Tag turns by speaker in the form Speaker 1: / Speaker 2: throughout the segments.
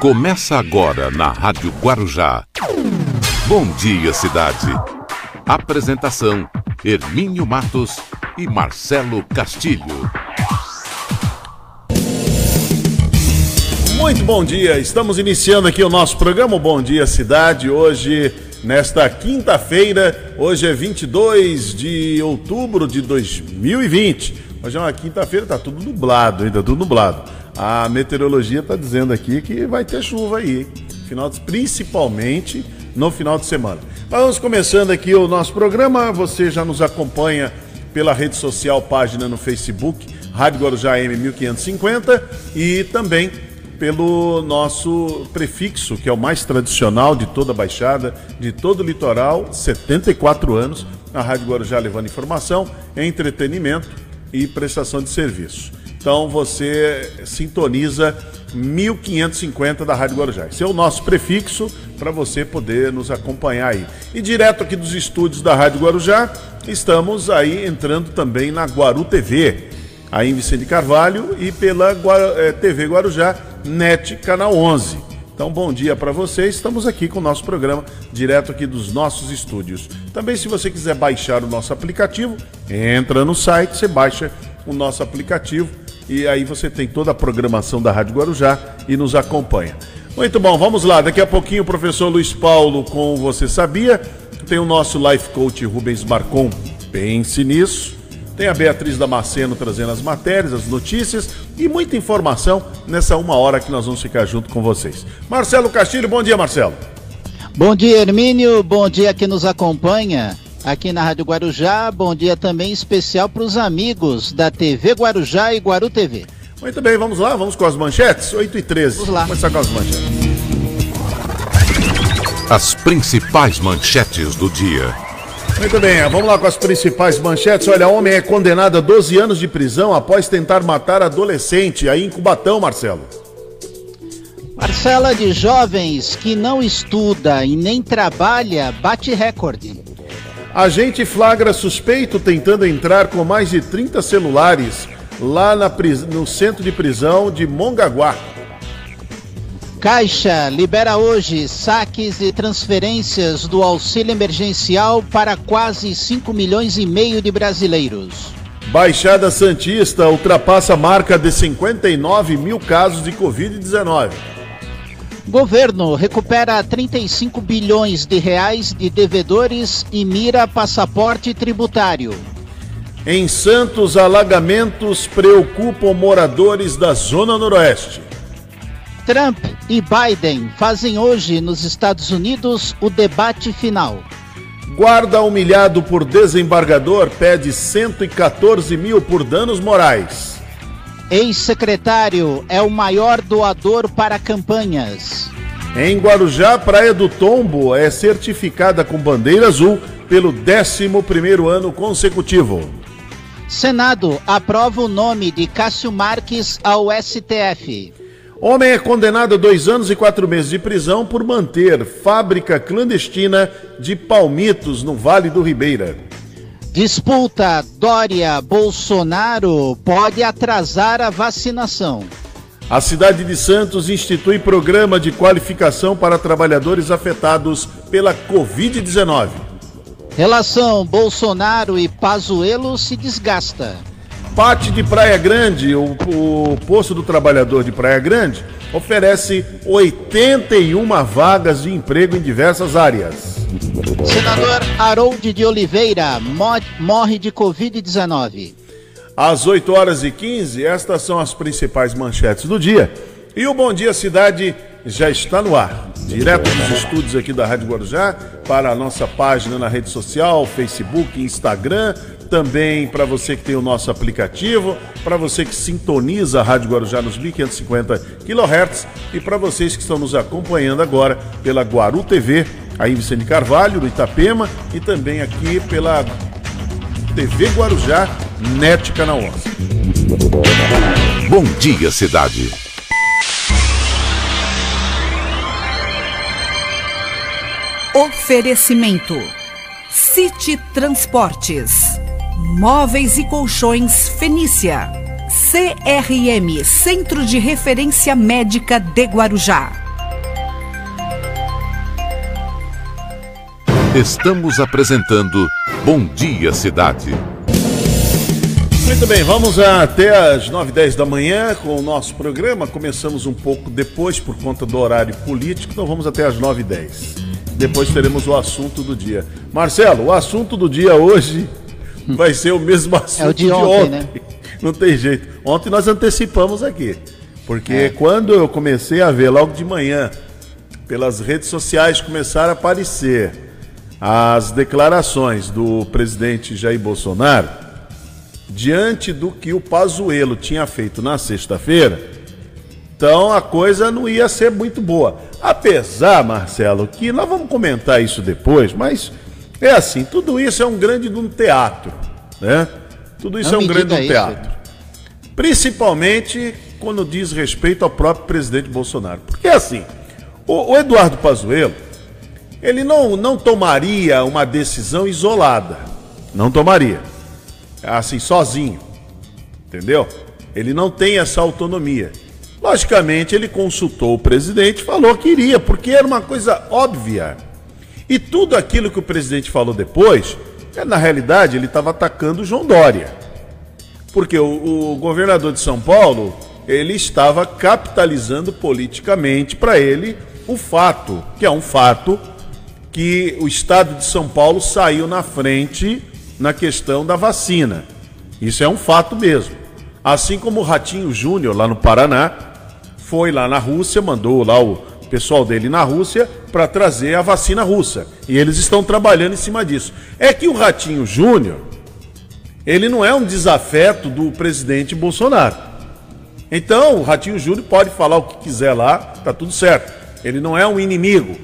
Speaker 1: Começa agora na Rádio Guarujá. Bom dia, cidade. Apresentação: Hermínio Matos e Marcelo Castilho.
Speaker 2: Muito bom dia, estamos iniciando aqui o nosso programa Bom Dia Cidade. Hoje, nesta quinta-feira, hoje é 22 de outubro de 2020. Hoje é uma quinta-feira, tá tudo nublado, ainda tá tudo nublado. A meteorologia está dizendo aqui que vai ter chuva aí, final de, principalmente no final de semana. Vamos começando aqui o nosso programa. Você já nos acompanha pela rede social, página no Facebook, Rádio Guarujá M1550 e também pelo nosso prefixo, que é o mais tradicional de toda a Baixada, de todo o litoral, 74 anos, a Rádio Guarujá levando informação, entretenimento e prestação de serviço. Então você sintoniza 1550 da Rádio Guarujá. Esse é o nosso prefixo para você poder nos acompanhar aí. E direto aqui dos estúdios da Rádio Guarujá, estamos aí entrando também na Guaru TV, aí em Vicente Carvalho e pela TV eh, Guarujá NET Canal 11. Então, bom dia para vocês. Estamos aqui com o nosso programa direto aqui dos nossos estúdios. Também, se você quiser baixar o nosso aplicativo, entra no site, você baixa o nosso aplicativo e aí você tem toda a programação da Rádio Guarujá e nos acompanha. Muito bom, vamos lá. Daqui a pouquinho o professor Luiz Paulo com Você Sabia. Tem o nosso life coach Rubens Marcon. Pense nisso. Tem a Beatriz Damasceno trazendo as matérias, as notícias e muita informação nessa uma hora que nós vamos ficar junto com vocês. Marcelo Castilho, bom dia, Marcelo.
Speaker 3: Bom dia, Hermínio. Bom dia que nos acompanha aqui na Rádio Guarujá. Bom dia também especial para os amigos da TV Guarujá e Guaru TV.
Speaker 2: Muito bem, vamos lá, vamos com as manchetes? 8 e 13.
Speaker 3: Vamos lá.
Speaker 2: Vamos começar com as manchetes.
Speaker 1: As principais manchetes do dia.
Speaker 2: Muito bem, vamos lá com as principais manchetes. Olha, homem é condenado a 12 anos de prisão após tentar matar adolescente aí em Cubatão, Marcelo.
Speaker 3: Parcela de jovens que não estuda e nem trabalha bate recorde.
Speaker 2: Agente flagra suspeito tentando entrar com mais de 30 celulares lá na, no centro de prisão de Mongaguá.
Speaker 3: Caixa libera hoje saques e transferências do auxílio emergencial para quase 5 milhões e meio de brasileiros.
Speaker 2: Baixada Santista ultrapassa a marca de 59 mil casos de Covid-19.
Speaker 3: Governo recupera 35 bilhões de reais de devedores e mira passaporte tributário.
Speaker 2: Em Santos, alagamentos preocupam moradores da Zona Noroeste.
Speaker 3: Trump e Biden fazem hoje nos Estados Unidos o debate final.
Speaker 2: Guarda humilhado por desembargador pede 114 mil por danos morais.
Speaker 3: Ex-secretário é o maior doador para campanhas.
Speaker 2: Em Guarujá, Praia do Tombo é certificada com bandeira azul pelo 11º ano consecutivo.
Speaker 3: Senado aprova o nome de Cássio Marques ao STF.
Speaker 2: Homem é condenado a dois anos e quatro meses de prisão por manter fábrica clandestina de palmitos no Vale do Ribeira.
Speaker 3: Disputa Dória-Bolsonaro pode atrasar a vacinação.
Speaker 2: A cidade de Santos institui programa de qualificação para trabalhadores afetados pela Covid-19.
Speaker 3: Relação Bolsonaro e Pazuello se desgasta.
Speaker 2: Pate de Praia Grande, o, o posto do trabalhador de Praia Grande, oferece 81 vagas de emprego em diversas áreas.
Speaker 3: Senador Harold de Oliveira morre de Covid-19.
Speaker 2: Às 8 horas e 15, estas são as principais manchetes do dia. E o Bom Dia Cidade já está no ar. Direto dos estúdios aqui da Rádio Guarujá, para a nossa página na rede social, Facebook, Instagram, também para você que tem o nosso aplicativo, para você que sintoniza a Rádio Guarujá nos 1550 kHz e para vocês que estão nos acompanhando agora pela Guaru TV aí em Vicente Carvalho, no Itapema, e também aqui pela TV Guarujá, NET Canal 11.
Speaker 1: Bom dia, cidade.
Speaker 4: Oferecimento: City Transportes, Móveis e Colchões Fenícia. CRM Centro de Referência Médica de Guarujá.
Speaker 1: Estamos apresentando Bom Dia Cidade.
Speaker 2: Muito bem, vamos até as 9 10 da manhã com o nosso programa. Começamos um pouco depois por conta do horário político, então vamos até as 9 10 Depois teremos o assunto do dia. Marcelo, o assunto do dia hoje vai ser o mesmo assunto
Speaker 3: é o de, de ontem, ontem. Né?
Speaker 2: Não tem jeito. Ontem nós antecipamos aqui. Porque é. quando eu comecei a ver logo de manhã, pelas redes sociais começaram a aparecer as declarações do presidente Jair Bolsonaro, diante do que o Pazuello tinha feito na sexta-feira, então a coisa não ia ser muito boa. Apesar, Marcelo, que nós vamos comentar isso depois, mas é assim, tudo isso é um grande de um teatro, né? Tudo isso não é um grande um teatro. Principalmente quando diz respeito ao próprio presidente Bolsonaro. Porque assim, o, o Eduardo Pazuello, ele não, não tomaria uma decisão isolada. Não tomaria. Assim, sozinho. Entendeu? Ele não tem essa autonomia. Logicamente, ele consultou o presidente, falou que iria, porque era uma coisa óbvia. E tudo aquilo que o presidente falou depois, é, na realidade, ele estava atacando o João Dória. Porque o, o governador de São Paulo ele estava capitalizando politicamente para ele o fato, que é um fato, que o estado de São Paulo saiu na frente na questão da vacina. Isso é um fato mesmo. Assim como o Ratinho Júnior, lá no Paraná, foi lá na Rússia, mandou lá o pessoal dele na Rússia para trazer a vacina russa. E eles estão trabalhando em cima disso. É que o Ratinho Júnior, ele não é um desafeto do presidente Bolsonaro. Então, o Ratinho Júnior pode falar o que quiser lá, tá tudo certo. Ele não é um inimigo.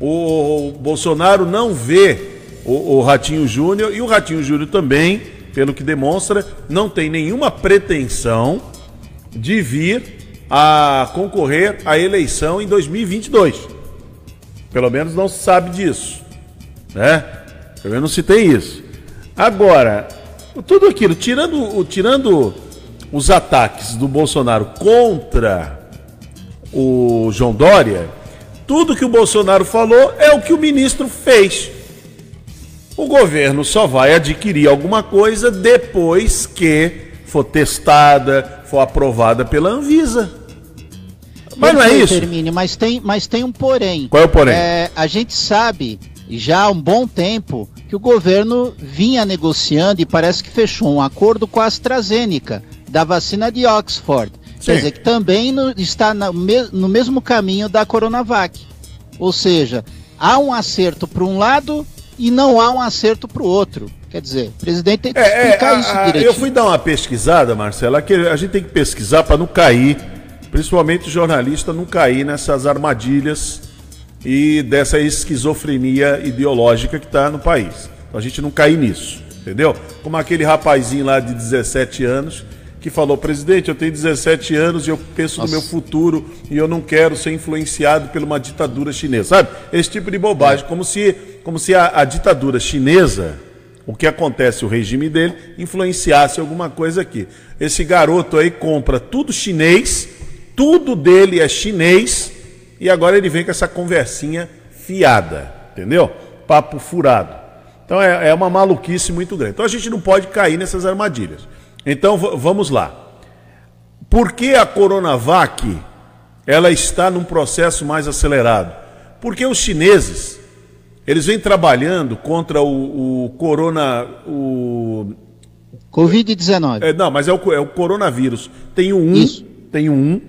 Speaker 2: O, Bolsonaro não vê o, o Ratinho Júnior e o Ratinho Júnior também, pelo que demonstra, não tem nenhuma pretensão de vir a concorrer à eleição em 2022. Pelo menos não se sabe disso, né? Pelo menos não se tem isso. Agora, tudo aquilo, tirando, tirando os ataques do Bolsonaro contra o João Dória, tudo que o Bolsonaro falou é o que o ministro fez. O governo só vai adquirir alguma coisa depois que for testada, for aprovada pela Anvisa. Mas não é isso?
Speaker 3: Termine, mas tem, mas tem um porém.
Speaker 2: Qual é o porém?
Speaker 3: É, a gente sabe já há um bom tempo que o governo vinha negociando e parece que fechou um acordo com a AstraZeneca da vacina de Oxford. Sim. Quer dizer, que também no, está no, no mesmo caminho da Coronavac. Ou seja, há um acerto para um lado e não há um acerto para o outro. Quer dizer, o presidente tem que é, explicar é, isso direitinho.
Speaker 2: Eu fui dar uma pesquisada, Marcela, que a gente tem que pesquisar para não cair, principalmente o jornalista não cair nessas armadilhas e dessa esquizofrenia ideológica que está no país. Então a gente não cair nisso, entendeu? Como aquele rapazinho lá de 17 anos que falou: presidente, eu tenho 17 anos e eu penso Nossa. no meu futuro e eu não quero ser influenciado por uma ditadura chinesa. Sabe? Esse tipo de bobagem, é. como se, como se a, a ditadura chinesa o que acontece, o regime dele, influenciasse alguma coisa aqui. Esse garoto aí compra tudo chinês, tudo dele é chinês, e agora ele vem com essa conversinha fiada, entendeu? Papo furado. Então é, é uma maluquice muito grande. Então a gente não pode cair nessas armadilhas. Então vamos lá. Por que a Coronavac ela está num processo mais acelerado? Porque os chineses eles vêm trabalhando contra o, o corona o
Speaker 3: Covid-19.
Speaker 2: É, não, mas é o, é o coronavírus. Tem o 1, Isso. tem o 1.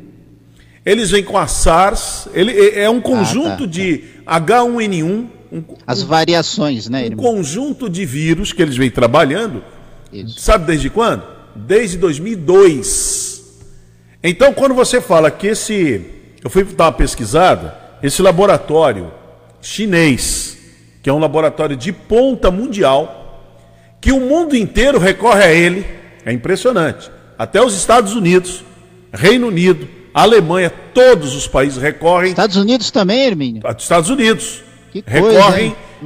Speaker 2: Eles vêm com a SARS. Ele é, é um conjunto ah, tá, de tá. H1N1. Um,
Speaker 3: As variações, né,
Speaker 2: Um irmão? conjunto de vírus que eles vêm trabalhando. Isso. Sabe desde quando? desde 2002. Então, quando você fala que esse. Eu fui dar uma pesquisada, esse laboratório chinês, que é um laboratório de ponta mundial, que o mundo inteiro recorre a ele, é impressionante. Até os Estados Unidos, Reino Unido, Alemanha, todos os países recorrem.
Speaker 3: Estados Unidos também, Hermínio?
Speaker 2: Estados Unidos. Que coisa,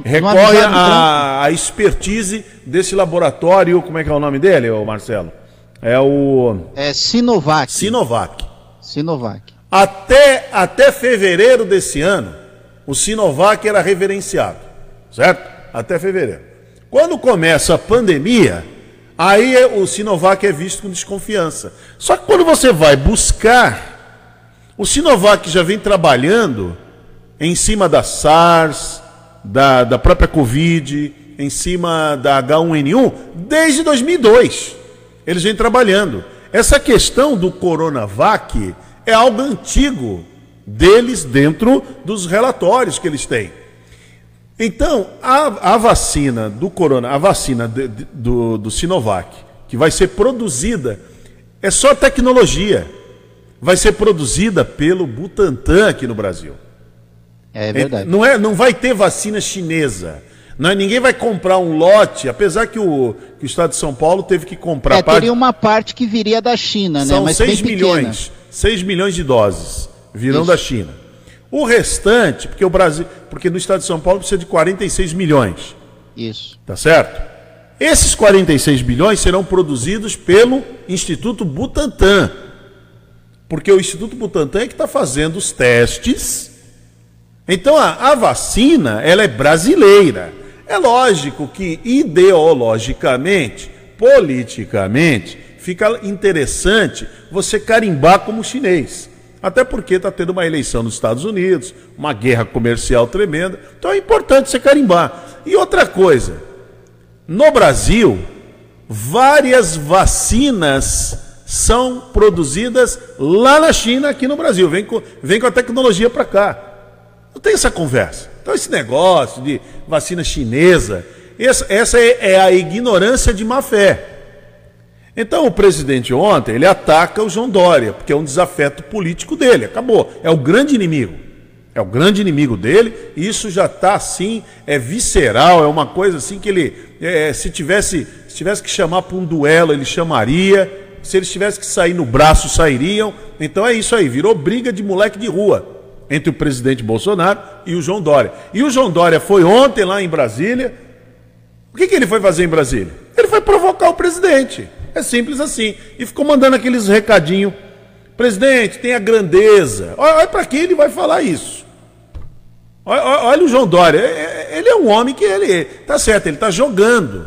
Speaker 2: recorrem, à expertise desse laboratório. Como é que é o nome dele, Marcelo? É o.
Speaker 3: É Sinovac.
Speaker 2: Sinovac.
Speaker 3: Sinovac.
Speaker 2: Até, até fevereiro desse ano, o Sinovac era reverenciado, certo? Até fevereiro. Quando começa a pandemia, aí é- o Sinovac é visto com desconfiança. Só que quando você vai buscar, o Sinovac já vem trabalhando em cima da SARS, da, da própria Covid, em cima da H1N1, desde 2002. Eles vêm trabalhando. Essa questão do Coronavac é algo antigo deles dentro dos relatórios que eles têm. Então, a, a vacina do corona, a vacina de- de- do, do Sinovac, que vai ser produzida, é só tecnologia. Vai ser produzida pelo Butantan aqui no Brasil.
Speaker 3: É verdade.
Speaker 2: Não, é, não vai ter vacina chinesa. Não é, ninguém vai comprar um lote, apesar que o, que o Estado de São Paulo teve que comprar
Speaker 3: É, teria uma parte que viria da China, né?
Speaker 2: são
Speaker 3: Mas
Speaker 2: 6
Speaker 3: bem pequena.
Speaker 2: milhões. 6 milhões de doses virão
Speaker 3: Isso.
Speaker 2: da China. O restante, porque o Brasil, porque no estado de São Paulo precisa de 46 milhões,
Speaker 3: Isso.
Speaker 2: tá certo? Esses 46 bilhões serão produzidos pelo Instituto Butantan. Porque o Instituto Butantan é que está fazendo os testes. Então a, a vacina, ela é brasileira. É lógico que ideologicamente, politicamente, fica interessante você carimbar como chinês. Até porque está tendo uma eleição nos Estados Unidos, uma guerra comercial tremenda. Então é importante você carimbar. E outra coisa, no Brasil, várias vacinas são produzidas lá na China, aqui no Brasil. Vem com, vem com a tecnologia para cá. Não tem essa conversa. Então, esse negócio de vacina chinesa, essa, essa é, é a ignorância de má fé. Então, o presidente ontem, ele ataca o João Dória, porque é um desafeto político dele. Acabou. É o grande inimigo. É o grande inimigo dele, e isso já está assim, é visceral, é uma coisa assim que ele, é, se, tivesse, se tivesse que chamar para um duelo, ele chamaria, se eles tivessem que sair no braço, sairiam. Então é isso aí, virou briga de moleque de rua entre o presidente Bolsonaro e o João Dória. E o João Dória foi ontem lá em Brasília. O que, que ele foi fazer em Brasília? Ele foi provocar o presidente. É simples assim. E ficou mandando aqueles recadinhos. Presidente, tenha grandeza. Olha, olha para quem ele vai falar isso. Olha, olha- olha o João Dória. É- é- Ele é um homem que ele. Tá certo, ele está jogando.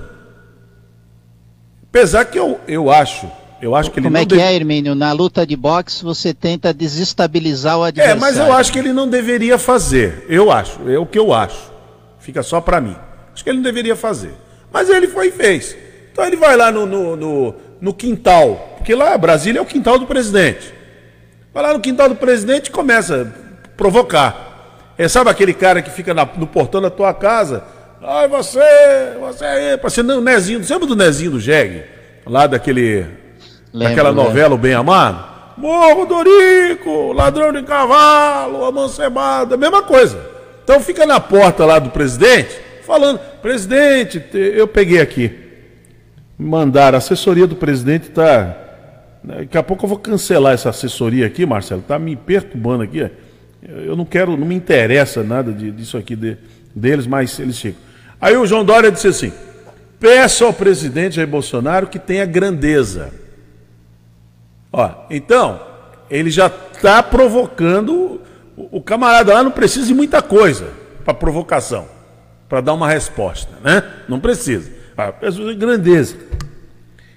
Speaker 2: Apesar que eu, eu acho. Eu acho que ele
Speaker 3: Como é que
Speaker 2: deve-
Speaker 3: é, Hermínio? Na luta de boxe você tenta desestabilizar o
Speaker 2: É,
Speaker 3: adversário.
Speaker 2: mas eu acho que ele não deveria fazer. Eu acho, é o que eu acho. Fica só pra mim. Acho que ele não deveria fazer. Mas ele foi e fez. Então ele vai lá no, no, no, no quintal, porque lá Brasília é o quintal do presidente. Vai lá no quintal do presidente e começa a provocar. É, sabe aquele cara que fica na- no portão da tua casa? Ai, você, você aí, parecendo o Nezinho. Você lembra do Nezinho do Jeg? Lá daquele. Daquela novela O Bem Amado? Morro Dorico, ladrão de cavalo, amancebada, mesma coisa. Então fica na porta lá do presidente, falando, presidente, te- eu peguei aqui. Mandaram, a assessoria do presidente está. Daqui a pouco eu vou cancelar essa assessoria aqui, Marcelo. Está me perturbando aqui. ó. Eu não quero, não me interessa nada de- disso aqui de- deles, mas eles chegam. Aí o João Dória disse assim: peço ao presidente Jair Bolsonaro que tenha grandeza. Ó, então, ele já está provocando. O, o camarada lá não precisa de muita coisa para provocação, para dar uma resposta, né? Não precisa. De grandeza.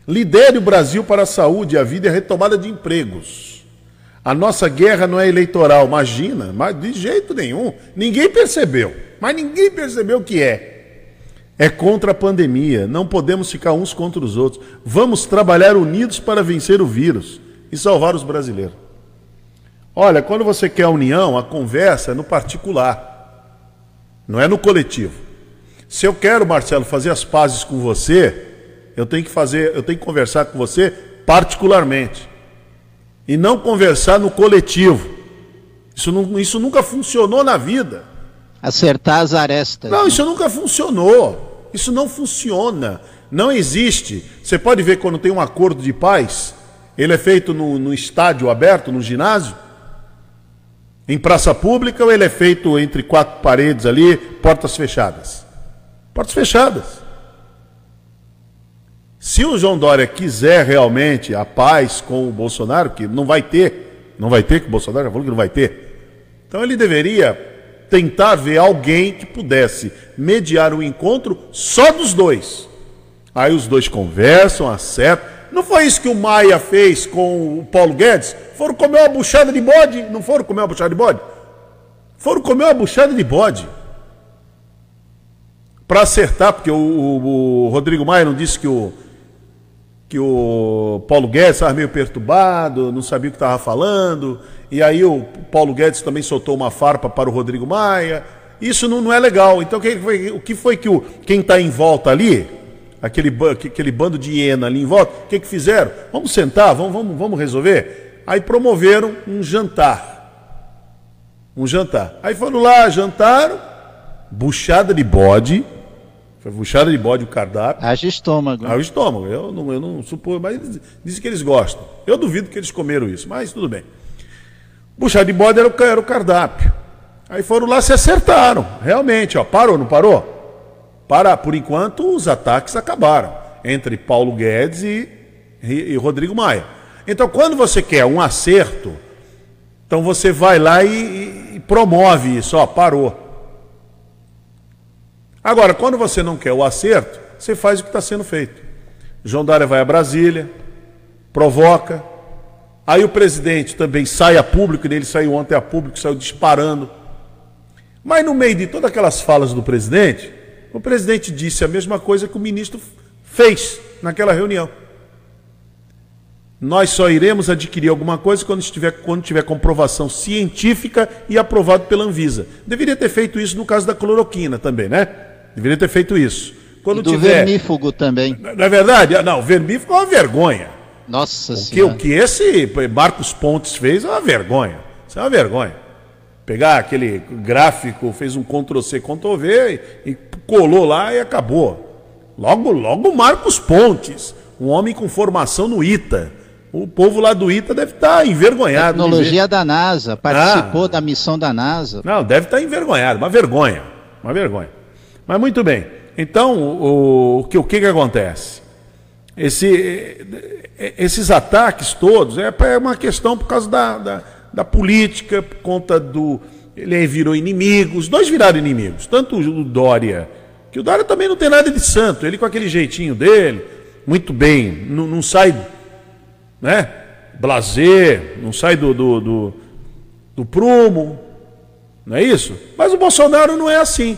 Speaker 2: Lidere o Brasil para a saúde, a vida e a retomada de empregos. A nossa guerra não é eleitoral, imagina, mas de jeito nenhum. Ninguém percebeu, mas ninguém percebeu o que é. É contra a pandemia, não podemos ficar uns contra os outros. Vamos trabalhar unidos para vencer o vírus e salvar os brasileiros. Olha, quando você quer a união, a conversa é no particular, não é no coletivo. Se eu quero, Marcelo, fazer as pazes com você, eu tenho que fazer, eu tenho que conversar com você particularmente e não conversar no coletivo. Isso, não, isso nunca funcionou na vida.
Speaker 3: Acertar as arestas.
Speaker 2: Não, isso nunca funcionou. Isso não funciona. Não existe. Você pode ver quando tem um acordo de paz, ele é feito no, no estádio aberto, no ginásio, em praça pública, ou ele é feito entre quatro paredes ali, portas fechadas? Portas fechadas. Se o João Dória quiser realmente a paz com o Bolsonaro, que não vai ter, não vai ter, que o Bolsonaro já falou que não vai ter, então ele deveria tentar ver alguém que pudesse mediar o encontro só dos dois. Aí os dois conversam, acertam. Não foi isso que o Maia fez com o Paulo Guedes? Foram comer uma buchada de bode? Não foram comer uma buchada de bode? Foram comer uma buchada de bode. Para acertar, porque o, o, o, Rodrigo Maia não disse que o, que o Paulo Guedes estava meio perturbado, não sabia o que estava falando, e aí o Paulo Guedes também soltou uma farpa para o Rodrigo Maia. Isso não, não é legal. Então, que foi, o que, foi que o, quem está em volta ali, aquele, aquele bando de hiena ali em volta, o que, que fizeram? Vamos sentar, vamos, vamos, vamos resolver? Aí promoveram um jantar. Um jantar. Aí foram lá, jantaram, buchada de bode. Foi buchada de bode o cardápio.
Speaker 3: Haja estômago.
Speaker 2: Haja estômago. Eu não, eu não suponho, mas dizem que eles gostam. Eu duvido que eles comeram isso, mas tudo bem. Buchada de bode era o, era o cardápio. Aí foram lá, se acertaram. Realmente, ó, parou, não parou? Para, por enquanto, os ataques acabaram entre Paulo Guedes e, e, e Rodrigo Maia. Então, quando você quer um acerto, então você vai lá e, e promove isso, ó, parou. Agora, quando você não quer o acerto, você faz o que está sendo feito. João Dória vai a Brasília, provoca, Aí o presidente também sai a público, ele saiu ontem a público, saiu disparando. Mas no meio de todas aquelas falas do presidente, o presidente disse a mesma coisa que o ministro fez naquela reunião. Nós só iremos adquirir alguma coisa quando tiver, quando tiver comprovação científica e aprovado pela Anvisa. Deveria ter feito isso no caso da cloroquina também, né? Deveria ter feito isso.
Speaker 3: Quando e do tiver... vermífugo também.
Speaker 2: Na é verdade, não, o vermífugo é uma vergonha.
Speaker 3: Nossa
Speaker 2: o que, o que esse Marcos Pontes fez é uma vergonha. Isso é uma vergonha. Pegar aquele gráfico, fez um Ctrl-C, Ctrl-V e, e colou lá e acabou. Logo, logo Marcos Pontes, um homem com formação no ITA. O povo lá do ITA deve estar envergonhado.
Speaker 3: Tecnologia da NASA, participou ah, da missão da NASA.
Speaker 2: Não, deve estar envergonhado, uma vergonha. Uma vergonha. Mas muito bem. Então, o, o, que, o que, que acontece? Esse, esses ataques todos é, é uma questão por causa da, da, da política, por conta do. Ele virou inimigo, os dois viraram inimigos, tanto o Dória, que o Dória também não tem nada de santo, ele com aquele jeitinho dele, muito bem, não, não sai, né? Blazer, não sai do, do, do, do prumo, não é isso? Mas o Bolsonaro não é assim.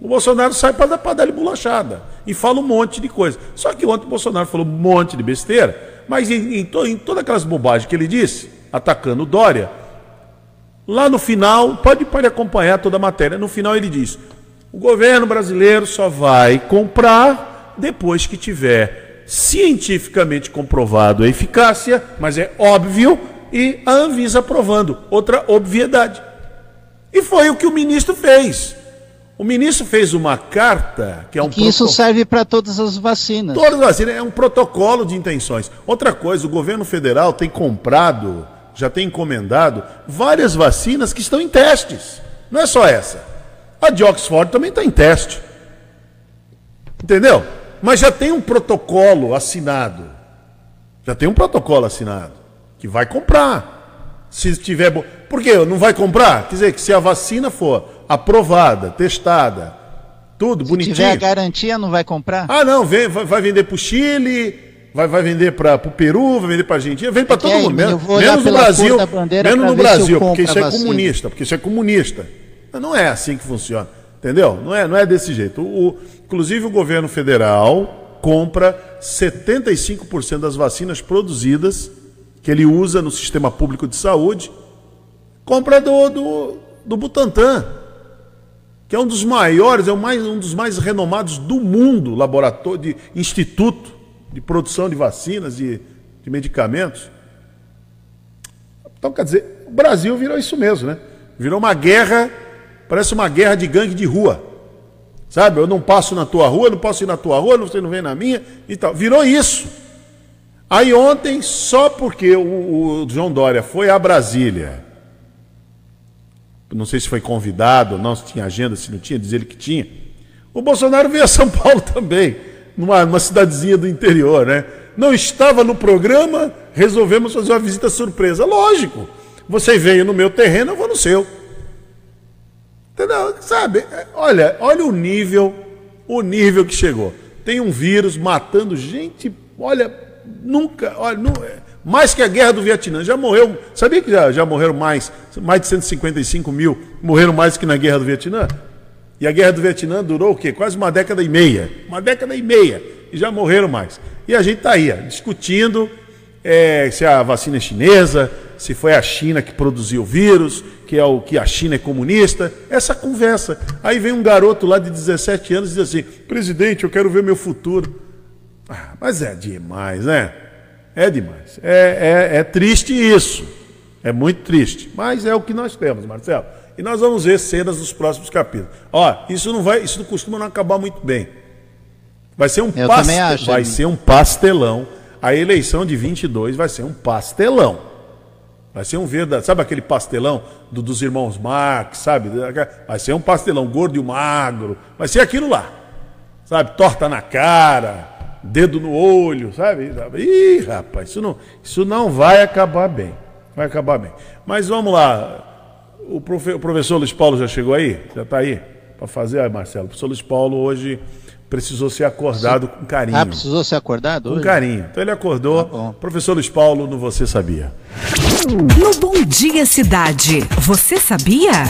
Speaker 2: O Bolsonaro sai para dar de bolachada e fala um monte de coisa. Só que ontem o Bolsonaro falou um monte de besteira, mas em, em, to, em todas aquelas bobagens que ele disse, atacando o Dória, lá no final, pode, pode acompanhar toda a matéria, no final ele diz: o governo brasileiro só vai comprar depois que tiver cientificamente comprovado a eficácia, mas é óbvio, e a Anvisa aprovando. Outra obviedade. E foi o que o ministro fez. O ministro fez uma carta que é um
Speaker 3: que isso serve para todas as vacinas.
Speaker 2: Todas as vacinas é um protocolo de intenções. Outra coisa, o governo federal tem comprado, já tem encomendado várias vacinas que estão em testes. Não é só essa. A de Oxford também está em teste. Entendeu? Mas já tem um protocolo assinado. Já tem um protocolo assinado que vai comprar. Se tiver, por quê? Não vai comprar? Quer dizer que se a vacina for aprovada, testada, tudo Se bonitinho. Se tiver a
Speaker 3: garantia, não vai comprar?
Speaker 2: Ah, não, vem, vai, vai vender para o Chile, vai, vai vender para o Peru, vai vender para a Argentina, vende para todo mundo, menos, menos no Brasil, menos no Brasil, porque isso é comunista, porque isso é comunista. Não é assim que funciona, entendeu? Não é, não é desse jeito. O, o inclusive o governo federal compra 75% das vacinas produzidas que ele usa no sistema público de saúde, compra do, do, do Butantan que é um dos maiores, é mais, um dos mais renomados do mundo, laboratório de instituto de produção de vacinas e de medicamentos. Então, quer dizer, o Brasil virou isso mesmo, né? Virou uma guerra, parece uma guerra de gangue de rua. Sabe? Eu não passo na tua rua, não posso ir na tua rua, você não vem na minha e tal. Virou isso. Aí ontem, só porque o, o João Dória foi a Brasília não sei se foi convidado ou não, se tinha agenda, se não tinha, diz ele que tinha. O Bolsonaro veio a São Paulo também, numa, numa cidadezinha do interior, né? Não estava no programa, resolvemos fazer uma visita surpresa. Lógico, você veio no meu terreno, eu vou no seu. Entendeu? Sabe? Olha, olha o nível, o nível que chegou. Tem um vírus matando gente, olha, nunca, olha, não, mais que a guerra do Vietnã. Já morreu, sabia que já, já morreram mais, mais de 155 mil morreram mais que na guerra do Vietnã? E a guerra do Vietnã durou o quê? Quase uma década e meia. Uma década e meia. E já morreram mais. E a gente está aí, discutindo é, se a vacina é chinesa, se foi a China que produziu o vírus, que é o que a China é comunista. Essa conversa. Aí vem um garoto lá de 17 anos e diz assim: presidente, eu quero ver meu futuro. Ah, mas é demais, né? É demais. É, é, é triste isso. É muito triste. Mas é o que nós temos, Marcelo. E nós vamos ver cenas dos próximos capítulos. Ó, isso não vai, isso não costuma não acabar muito bem. Vai ser um pastelão. Vai ser um pastelão. A eleição de 22 vai ser um pastelão. Vai ser um verdade, sabe aquele pastelão do, dos irmãos Marx, sabe? Vai ser um pastelão gordo e magro. Vai ser aquilo lá. Sabe? Torta na cara, dedo no olho, sabe? Ih, rapaz, isso não, isso não vai acabar bem. Vai acabar bem. Mas vamos lá. O, profe, o professor Luiz Paulo já chegou aí? Já está aí? Para fazer, Marcelo. O professor Luiz Paulo hoje precisou ser acordado Sim. com carinho. Ah,
Speaker 3: precisou ser acordado?
Speaker 2: Com hoje? carinho. Então ele acordou. Tá professor Luiz Paulo, no Você Sabia.
Speaker 4: No Bom Dia Cidade, você sabia?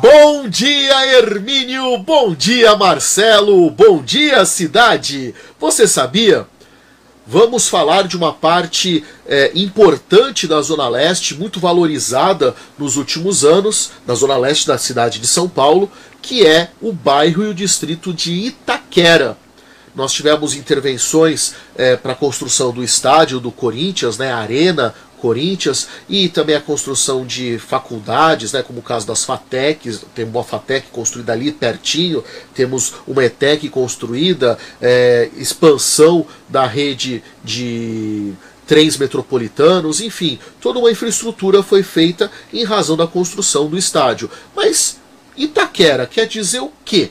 Speaker 5: Bom dia, Hermínio! Bom dia, Marcelo! Bom dia, cidade! Você sabia? Vamos falar de uma parte é, importante da Zona Leste, muito valorizada nos últimos anos, na Zona Leste da cidade de São Paulo, que é o bairro e o distrito de Itaquera. Nós tivemos intervenções é, para a construção do estádio do Corinthians, né, a Arena Corinthians, e também a construção de faculdades, né, como o caso das FATECs, temos uma FATEC construída ali pertinho, temos uma ETEC construída, é, expansão da rede de trens metropolitanos, enfim, toda uma infraestrutura foi feita em razão da construção do estádio. Mas Itaquera quer dizer o quê?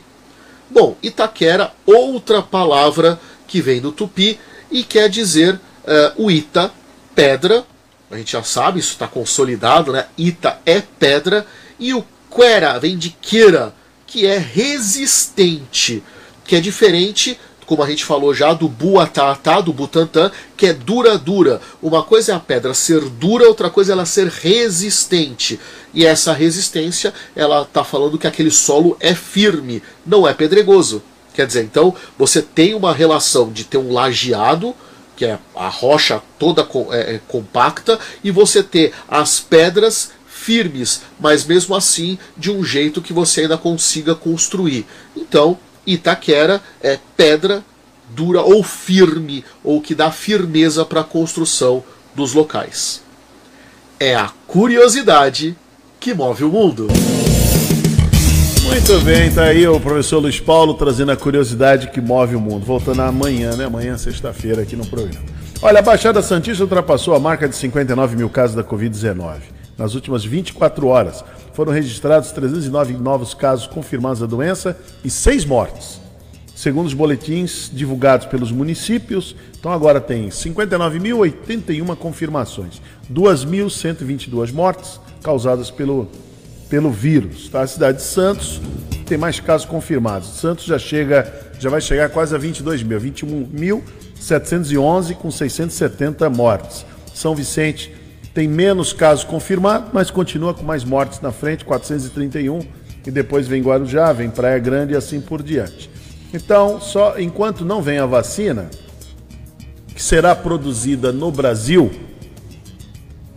Speaker 5: Bom, Itaquera, outra palavra que vem do tupi e quer dizer uh, o Ita, pedra, a gente já sabe, isso está consolidado, né? Ita é pedra. E o Quera vem de Kira, que é resistente, que é diferente, como a gente falou já, do Buatatá, do Butantã, que é dura-dura. Uma coisa é a pedra ser dura, outra coisa é ela ser resistente. E essa resistência, ela está falando que aquele solo é firme, não é pedregoso. Quer dizer, então, você tem uma relação de ter um lajeado, que é a rocha toda é, é, compacta, e você ter as pedras firmes, mas mesmo assim de um jeito que você ainda consiga construir. Então, Itaquera é pedra dura ou firme, ou que dá firmeza para a construção dos locais. É a curiosidade que move o mundo.
Speaker 2: Muito bem, tá aí o professor Luiz Paulo trazendo a curiosidade que move o mundo. Voltando amanhã, né? Amanhã, sexta-feira, aqui no programa. Olha, a Baixada Santista ultrapassou a marca de 59 mil casos da Covid-19. Nas últimas 24 horas, foram registrados 309 novos casos confirmados da doença e seis mortes. Segundo os boletins divulgados pelos municípios, então agora tem 59.081 confirmações, 2.122 mortes causadas pelo pelo vírus. Tá? A cidade de Santos tem mais casos confirmados. Santos já chega, já vai chegar quase a 22 mil, 21.711 com 670 mortes. São Vicente tem menos casos confirmados, mas continua com mais mortes na frente, 431, e depois vem Guarujá, vem Praia Grande e assim por diante. Então, só enquanto não vem a vacina, que será produzida no Brasil,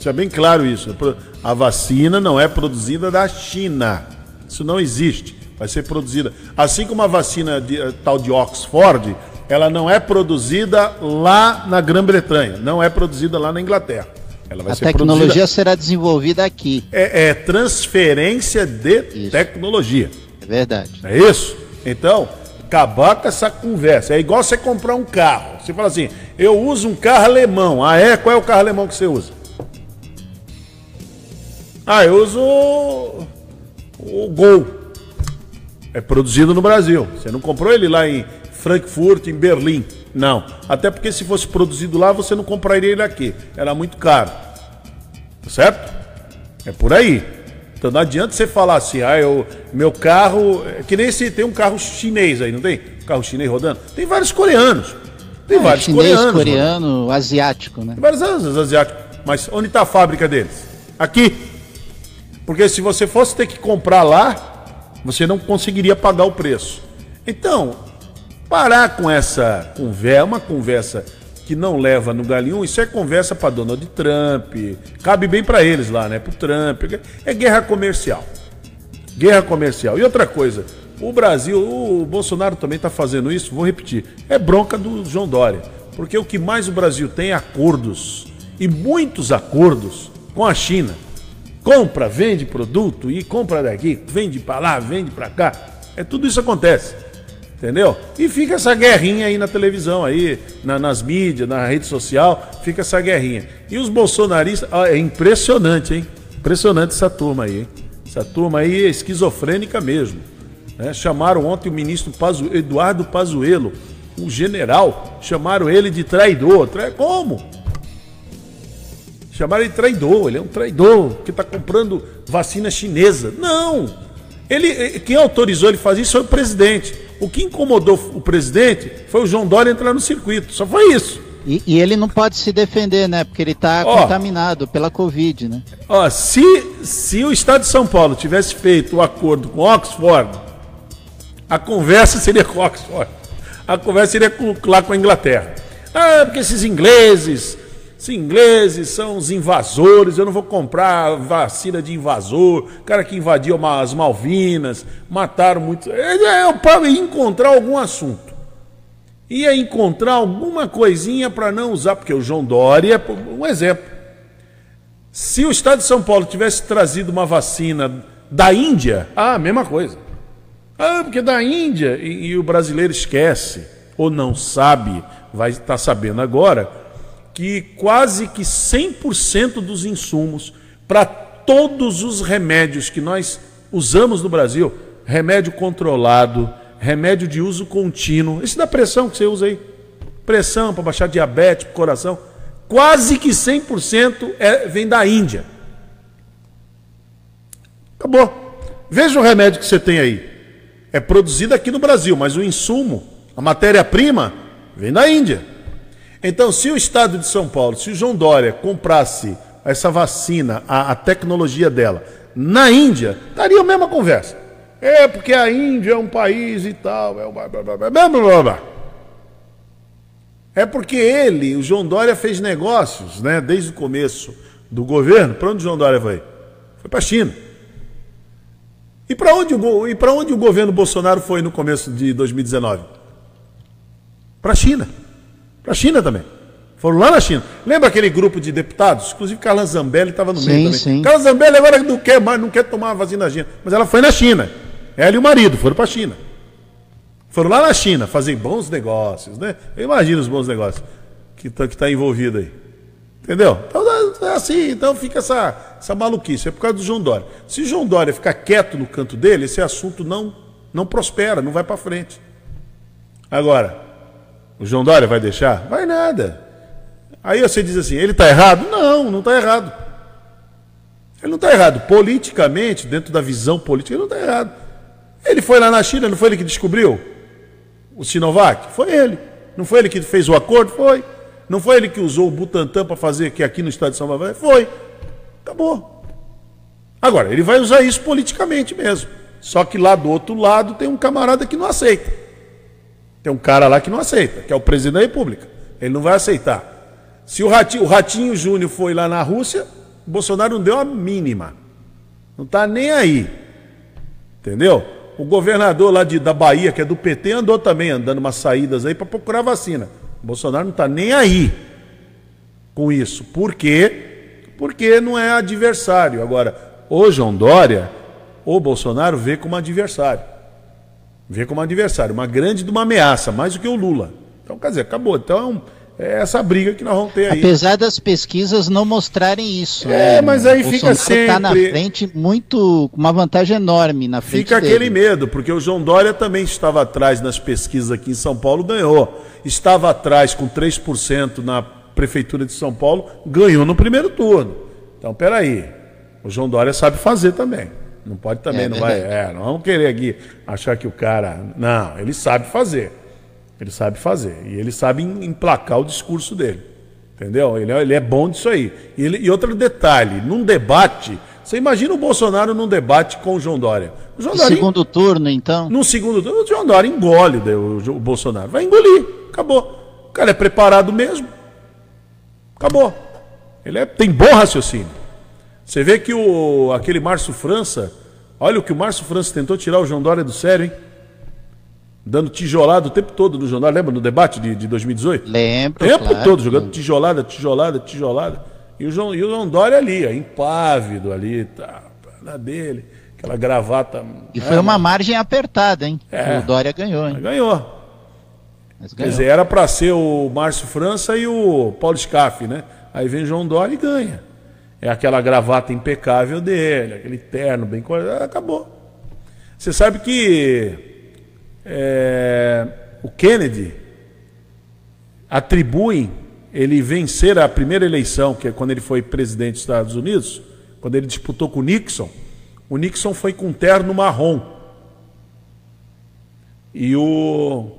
Speaker 2: é bem claro isso. A vacina não é produzida da China. Isso não existe. Vai ser produzida. Assim como a vacina de, eh, tal de Oxford, ela não é produzida lá na Grã-Bretanha, não é produzida lá na Inglaterra.
Speaker 3: Ela vai a ser tecnologia produzida... será desenvolvida aqui.
Speaker 2: É, é transferência de isso. tecnologia.
Speaker 3: É verdade.
Speaker 2: É isso? Então, acabar com essa conversa. É igual você comprar um carro. Você fala assim, eu uso um carro alemão. Ah, é? Qual é o carro alemão que você usa? Ah, eu uso o Gol. É produzido no Brasil. Você não comprou ele lá em Frankfurt, em Berlim. Não. Até porque se fosse produzido lá, você não compraria ele aqui. Era muito caro. Certo? É por aí. Então não adianta você falar assim, ah, eu, meu carro. é Que nem esse tem um carro chinês aí, não tem? Um carro chinês rodando? Tem vários coreanos. Tem
Speaker 3: É,
Speaker 2: vários
Speaker 3: chinês,
Speaker 2: coreanos.
Speaker 3: coreano, asiático, né?
Speaker 2: Tem vários asiáticos. Mas onde está a fábrica deles? Aqui. Porque se você fosse ter que comprar lá, você não conseguiria pagar o preço. Então, parar com essa conversa, uma conversa que não leva no galinho, isso é conversa para Donald Trump, cabe bem para eles lá, né? Para o Trump, é guerra comercial. Guerra comercial. E outra coisa, o Brasil, o Bolsonaro também está fazendo isso, vou repetir, é bronca do João Dória. Porque o que mais o Brasil tem é acordos, e muitos acordos com a China. Compra, vende produto e compra daqui, vende para lá, vende para cá. É tudo isso acontece. Entendeu? E fica essa guerrinha aí na televisão, aí, na- nas mídias, na rede social, fica essa guerrinha. E os bolsonaristas, ó, é impressionante, hein? Impressionante essa turma aí, hein? Essa turma aí é esquizofrênica mesmo. né? Chamaram ontem o ministro Pazu- Eduardo Pazuello, o general, chamaram ele de traidor. Tra... Como? Chamaram ele traidor, ele é um traidor que está comprando vacina chinesa. Não! Ele, eh, quem autorizou ele fazer isso foi o presidente. O que incomodou o presidente foi o João Dória entrar no circuito. Só foi isso.
Speaker 3: E, e ele não pode se defender, né? Porque ele tá
Speaker 2: Ó.
Speaker 3: contaminado pela Covid, né?
Speaker 2: Ó, se, se o Estado de São Paulo tivesse feito o acordo com Oxford, a conversa seria com Oxford. A conversa seria com, lá com a Inglaterra. Ah, porque esses ingleses, esses ingleses são os invasores, eu não vou comprar vacina de invasor, cara que invadiu as Malvinas, mataram muitos. É, é, para encontrar algum assunto ia encontrar alguma coisinha para não usar, porque o João Dória, um exemplo. Se o Estado de São Paulo tivesse trazido uma vacina da Índia, ah, mesma coisa. Ah, porque da Índia, e, e o brasileiro esquece, ou não sabe, vai estar sabendo agora, que quase que 100% dos insumos para todos os remédios que nós usamos no Brasil, remédio controlado, remédio de uso contínuo, esse da pressão que você usa aí, pressão para baixar diabetes, coração, quase que 100% é, vem da Índia. Acabou. Veja o remédio que você tem aí. É produzido aqui no Brasil, mas o insumo, a matéria-prima, vem da Índia. Então, se o Estado de São Paulo, se o João Dória comprasse essa vacina, a, a tecnologia dela, na Índia, daria a mesma conversa. É porque a Índia é um país e tal, é, blá, blá, blá, blá, blá, blá, é porque ele, o João Dória, fez negócios, né, desde o começo do governo. Para onde o João Dória foi? Foi para a China. E para onde, o onde o governo Bolsonaro foi no começo de 2019? Para a China. Para a China também. Foram lá na China. Lembra aquele grupo de deputados? Inclusive Carla Zambelli estava no
Speaker 3: Sim,
Speaker 2: meio também.
Speaker 3: sim.
Speaker 2: Carla Zambelli agora não quer mais, não quer tomar a vacina na China. Mas ela foi na China. Ela e o marido foram para a China. Foram lá na China fazer bons negócios, né? Eu imagino os bons negócios que está que tá envolvido aí. Entendeu? Então é assim, então fica essa, essa maluquice. É por causa do João Dória. Se o João Dória ficar quieto no canto dele, esse assunto não, não prospera, não vai para frente. Agora, o João Dória vai deixar? Vai nada. Aí você diz assim, ele está errado? Não, não está errado. Ele não está errado. Politicamente, dentro da visão política, ele não está errado. Ele foi lá na China, não foi ele que descobriu o Sinovac? Foi ele. Não foi ele que fez o acordo? Foi. Não foi ele que usou o Butantan para fazer que aqui no estado de São Paulo? Foi. Acabou. Agora, ele vai usar isso politicamente mesmo. Só que lá do outro lado tem um camarada que não aceita. Tem um cara lá que não aceita, que é o presidente da República. Ele não vai aceitar. Se o Ratinho, o Ratinho Júnior foi lá na Rússia, o Bolsonaro não deu a mínima. Não está nem aí. Entendeu? O governador lá de, da Bahia, que é do PT, andou também andando umas saídas aí para procurar vacina. O Bolsonaro não está nem aí com isso. Por quê? Porque não é adversário. Agora, o João Dória, o Bolsonaro vê como adversário. Vê como adversário, uma grande de uma ameaça, mais do que o Lula. Então, quer dizer, acabou. Então, é essa briga que nós vamos ter aí.
Speaker 3: Apesar das pesquisas não mostrarem isso.
Speaker 2: É,
Speaker 3: né?
Speaker 2: mas aí
Speaker 3: O
Speaker 2: fica
Speaker 3: tá na
Speaker 2: sempre-
Speaker 3: frente muito, com uma vantagem enorme na frente
Speaker 2: Fica
Speaker 3: dele.
Speaker 2: aquele medo, porque o João Dória também estava atrás nas pesquisas aqui em São Paulo, ganhou. Estava atrás com 3% na Prefeitura de São Paulo, ganhou no primeiro turno. Então, peraí. O João Dória sabe fazer também. Não pode também,
Speaker 3: É
Speaker 2: não vai. É, não vamos querer aqui achar que o cara. Não, ele sabe fazer. Ele sabe fazer. E ele sabe em- emplacar o discurso dele. Entendeu? Ele é, ele é bom disso aí. E, ele- e outro detalhe: num debate. Você imagina o Bolsonaro num debate com o João Dória. O João
Speaker 3: No
Speaker 2: Dória
Speaker 3: segundo turno, então.
Speaker 2: no segundo turno, o João Dória engole o, o Bolsonaro. Vai engolir. Acabou. O cara é preparado mesmo. Acabou. Ele é- tem bom raciocínio. Você vê que o, aquele Márcio França, olha o que o Márcio França tentou tirar o João Dória do sério, hein? Dando tijolada o tempo todo no João Dória. Lembra no debate de, de 2018?
Speaker 3: Lembro.
Speaker 2: O tempo
Speaker 3: claro.
Speaker 2: todo, jogando tijolada, tijolada, tijolada. E o João, e o João Dória ali, ó, impávido ali, tá, na dele, aquela gravata.
Speaker 3: E
Speaker 2: né,
Speaker 3: foi uma margem apertada, hein?
Speaker 2: É.
Speaker 3: O Dória ganhou, hein?
Speaker 2: mas Ganhou.
Speaker 3: Mas
Speaker 2: Quer
Speaker 3: ganhou.
Speaker 2: dizer, era para ser o Márcio França e o Paulo Scaff, né? Aí vem João Dória e ganha. É aquela gravata impecável dele, aquele terno bem cortado, acabou. Você sabe que é, o Kennedy atribui ele vencer a primeira eleição, que é quando ele foi presidente dos Estados Unidos, quando ele disputou com o Nixon, o Nixon foi com terno marrom. E o,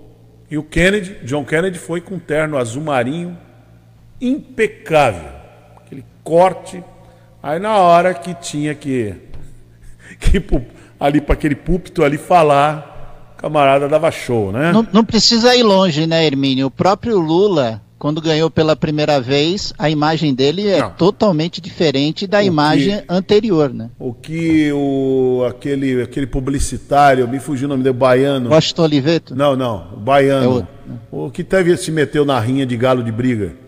Speaker 2: e o Kennedy, John Kennedy, foi com terno azul marinho impecável. Aquele corte. Aí na hora que tinha que, que ali para aquele púlpito ali falar, o camarada dava show, né?
Speaker 3: Não, não precisa ir longe, né, Hermínio? O próprio Lula, quando ganhou pela primeira vez, a imagem dele é
Speaker 2: Não.
Speaker 3: totalmente diferente da
Speaker 2: O
Speaker 3: imagem
Speaker 2: que-
Speaker 3: anterior, né?
Speaker 2: O que o, aquele, aquele publicitário, me fugiu o nome dele, baiano.
Speaker 3: Washington Oliveto?
Speaker 2: Não, não, o baiano.
Speaker 3: É outro,
Speaker 2: O que teve se meteu na rinha de galo de briga.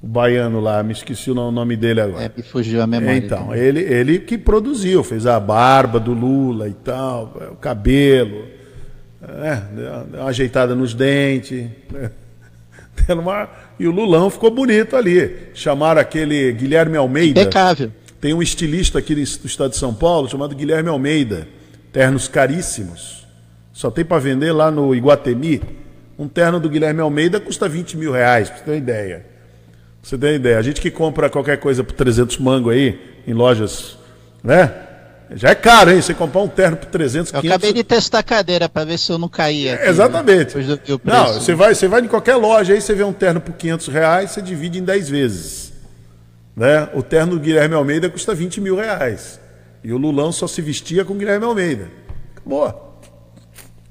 Speaker 2: O baiano lá, me esqueci o no- nome dele agora.
Speaker 3: É, me fugiu a memória.
Speaker 2: Então, ele, ele que produziu, fez a barba do Lula e tal, o cabelo, é, deu uma ajeitada nos dentes. né? Uma- E o Lulão ficou bonito ali. Chamaram aquele Guilherme Almeida.
Speaker 3: Impecável.
Speaker 2: Tem um estilista aqui do estado de São Paulo chamado Guilherme Almeida. Ternos caríssimos. Só tem para vender lá no Iguatemi. Um terno do Guilherme Almeida custa 20 mil reais, pra você ter uma ideia. Você ter uma ideia. A gente que compra qualquer coisa por 300 mango aí, em lojas, né? Já é caro, hein? Você comprar um terno por 300,
Speaker 3: Eu
Speaker 2: 500...
Speaker 3: acabei de testar a cadeira para ver se eu não caía. aqui,
Speaker 2: É, Exatamente.
Speaker 3: Do, do
Speaker 2: Não, você vai, você vai em qualquer loja aí, você vê um terno por 500 reais, você divide em 10 vezes. Né? O terno do Guilherme Almeida custa 20 mil reais. E o Lulão só se vestia com o Guilherme Almeida. Acabou.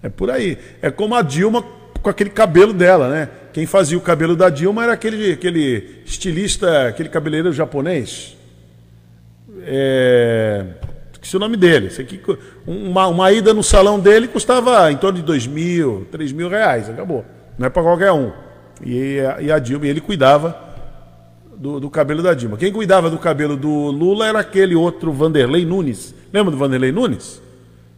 Speaker 2: É por aí. É como a Dilma com aquele cabelo dela, né? Quem fazia o cabelo da Dilma era aquele, aquele estilista, aquele cabeleireiro japonês. É... Esqueci o nome dele. Aqui, uma, uma ida no salão dele custava em torno de dois mil, três mil reais. Acabou. Não é para qualquer um. E, e a Dilma, e ele cuidava do, do cabelo da Dilma. Quem cuidava do cabelo do Lula era aquele outro Vanderlei Nunes. Lembra do Vanderlei Nunes?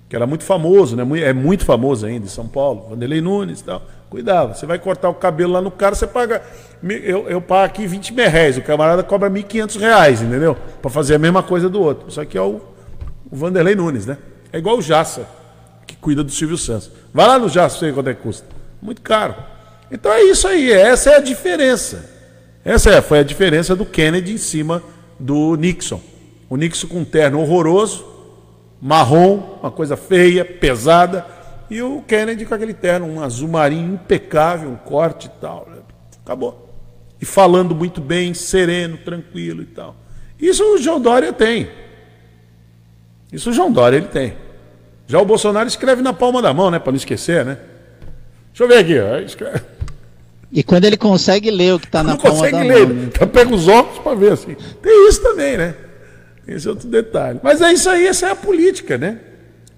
Speaker 2: Que era muito famoso, né? É muito famoso ainda em São Paulo. Vanderlei Nunes e tal. Cuidava. Você vai cortar o cabelo lá no cara, você paga. Eu, eu pago aqui 20 mil reais. O camarada cobra 1.500 reais, entendeu? Para fazer a mesma coisa do outro. Isso aqui é o, o Vanderlei Nunes, né? É igual o Jassa, que cuida do Silvio Santos. Vai lá no Jassa, sei quanto é que custa. Muito caro. Então é isso aí. Essa é a diferença. Essa é, foi a diferença do Kennedy em cima do Nixon. O Nixon com um terno horroroso, marrom, uma coisa feia, pesada, e o Kennedy com aquele terno, um azul marinho impecável, um corte e tal. né? Acabou. E falando muito bem, sereno, tranquilo e tal. Isso o João Dória tem. Isso o João Dória ele tem. Já o Bolsonaro escreve na palma da mão, né? Para não esquecer, né? Deixa eu ver aqui, ó. Escreve
Speaker 3: E quando ele consegue ler o que está na
Speaker 2: não
Speaker 3: palma
Speaker 2: consegue
Speaker 3: da
Speaker 2: ler.
Speaker 3: mão. né?
Speaker 2: Então pega os óculos para ver assim. Tem isso também, né? Esse outro detalhe. Mas é isso aí, essa é a política, né?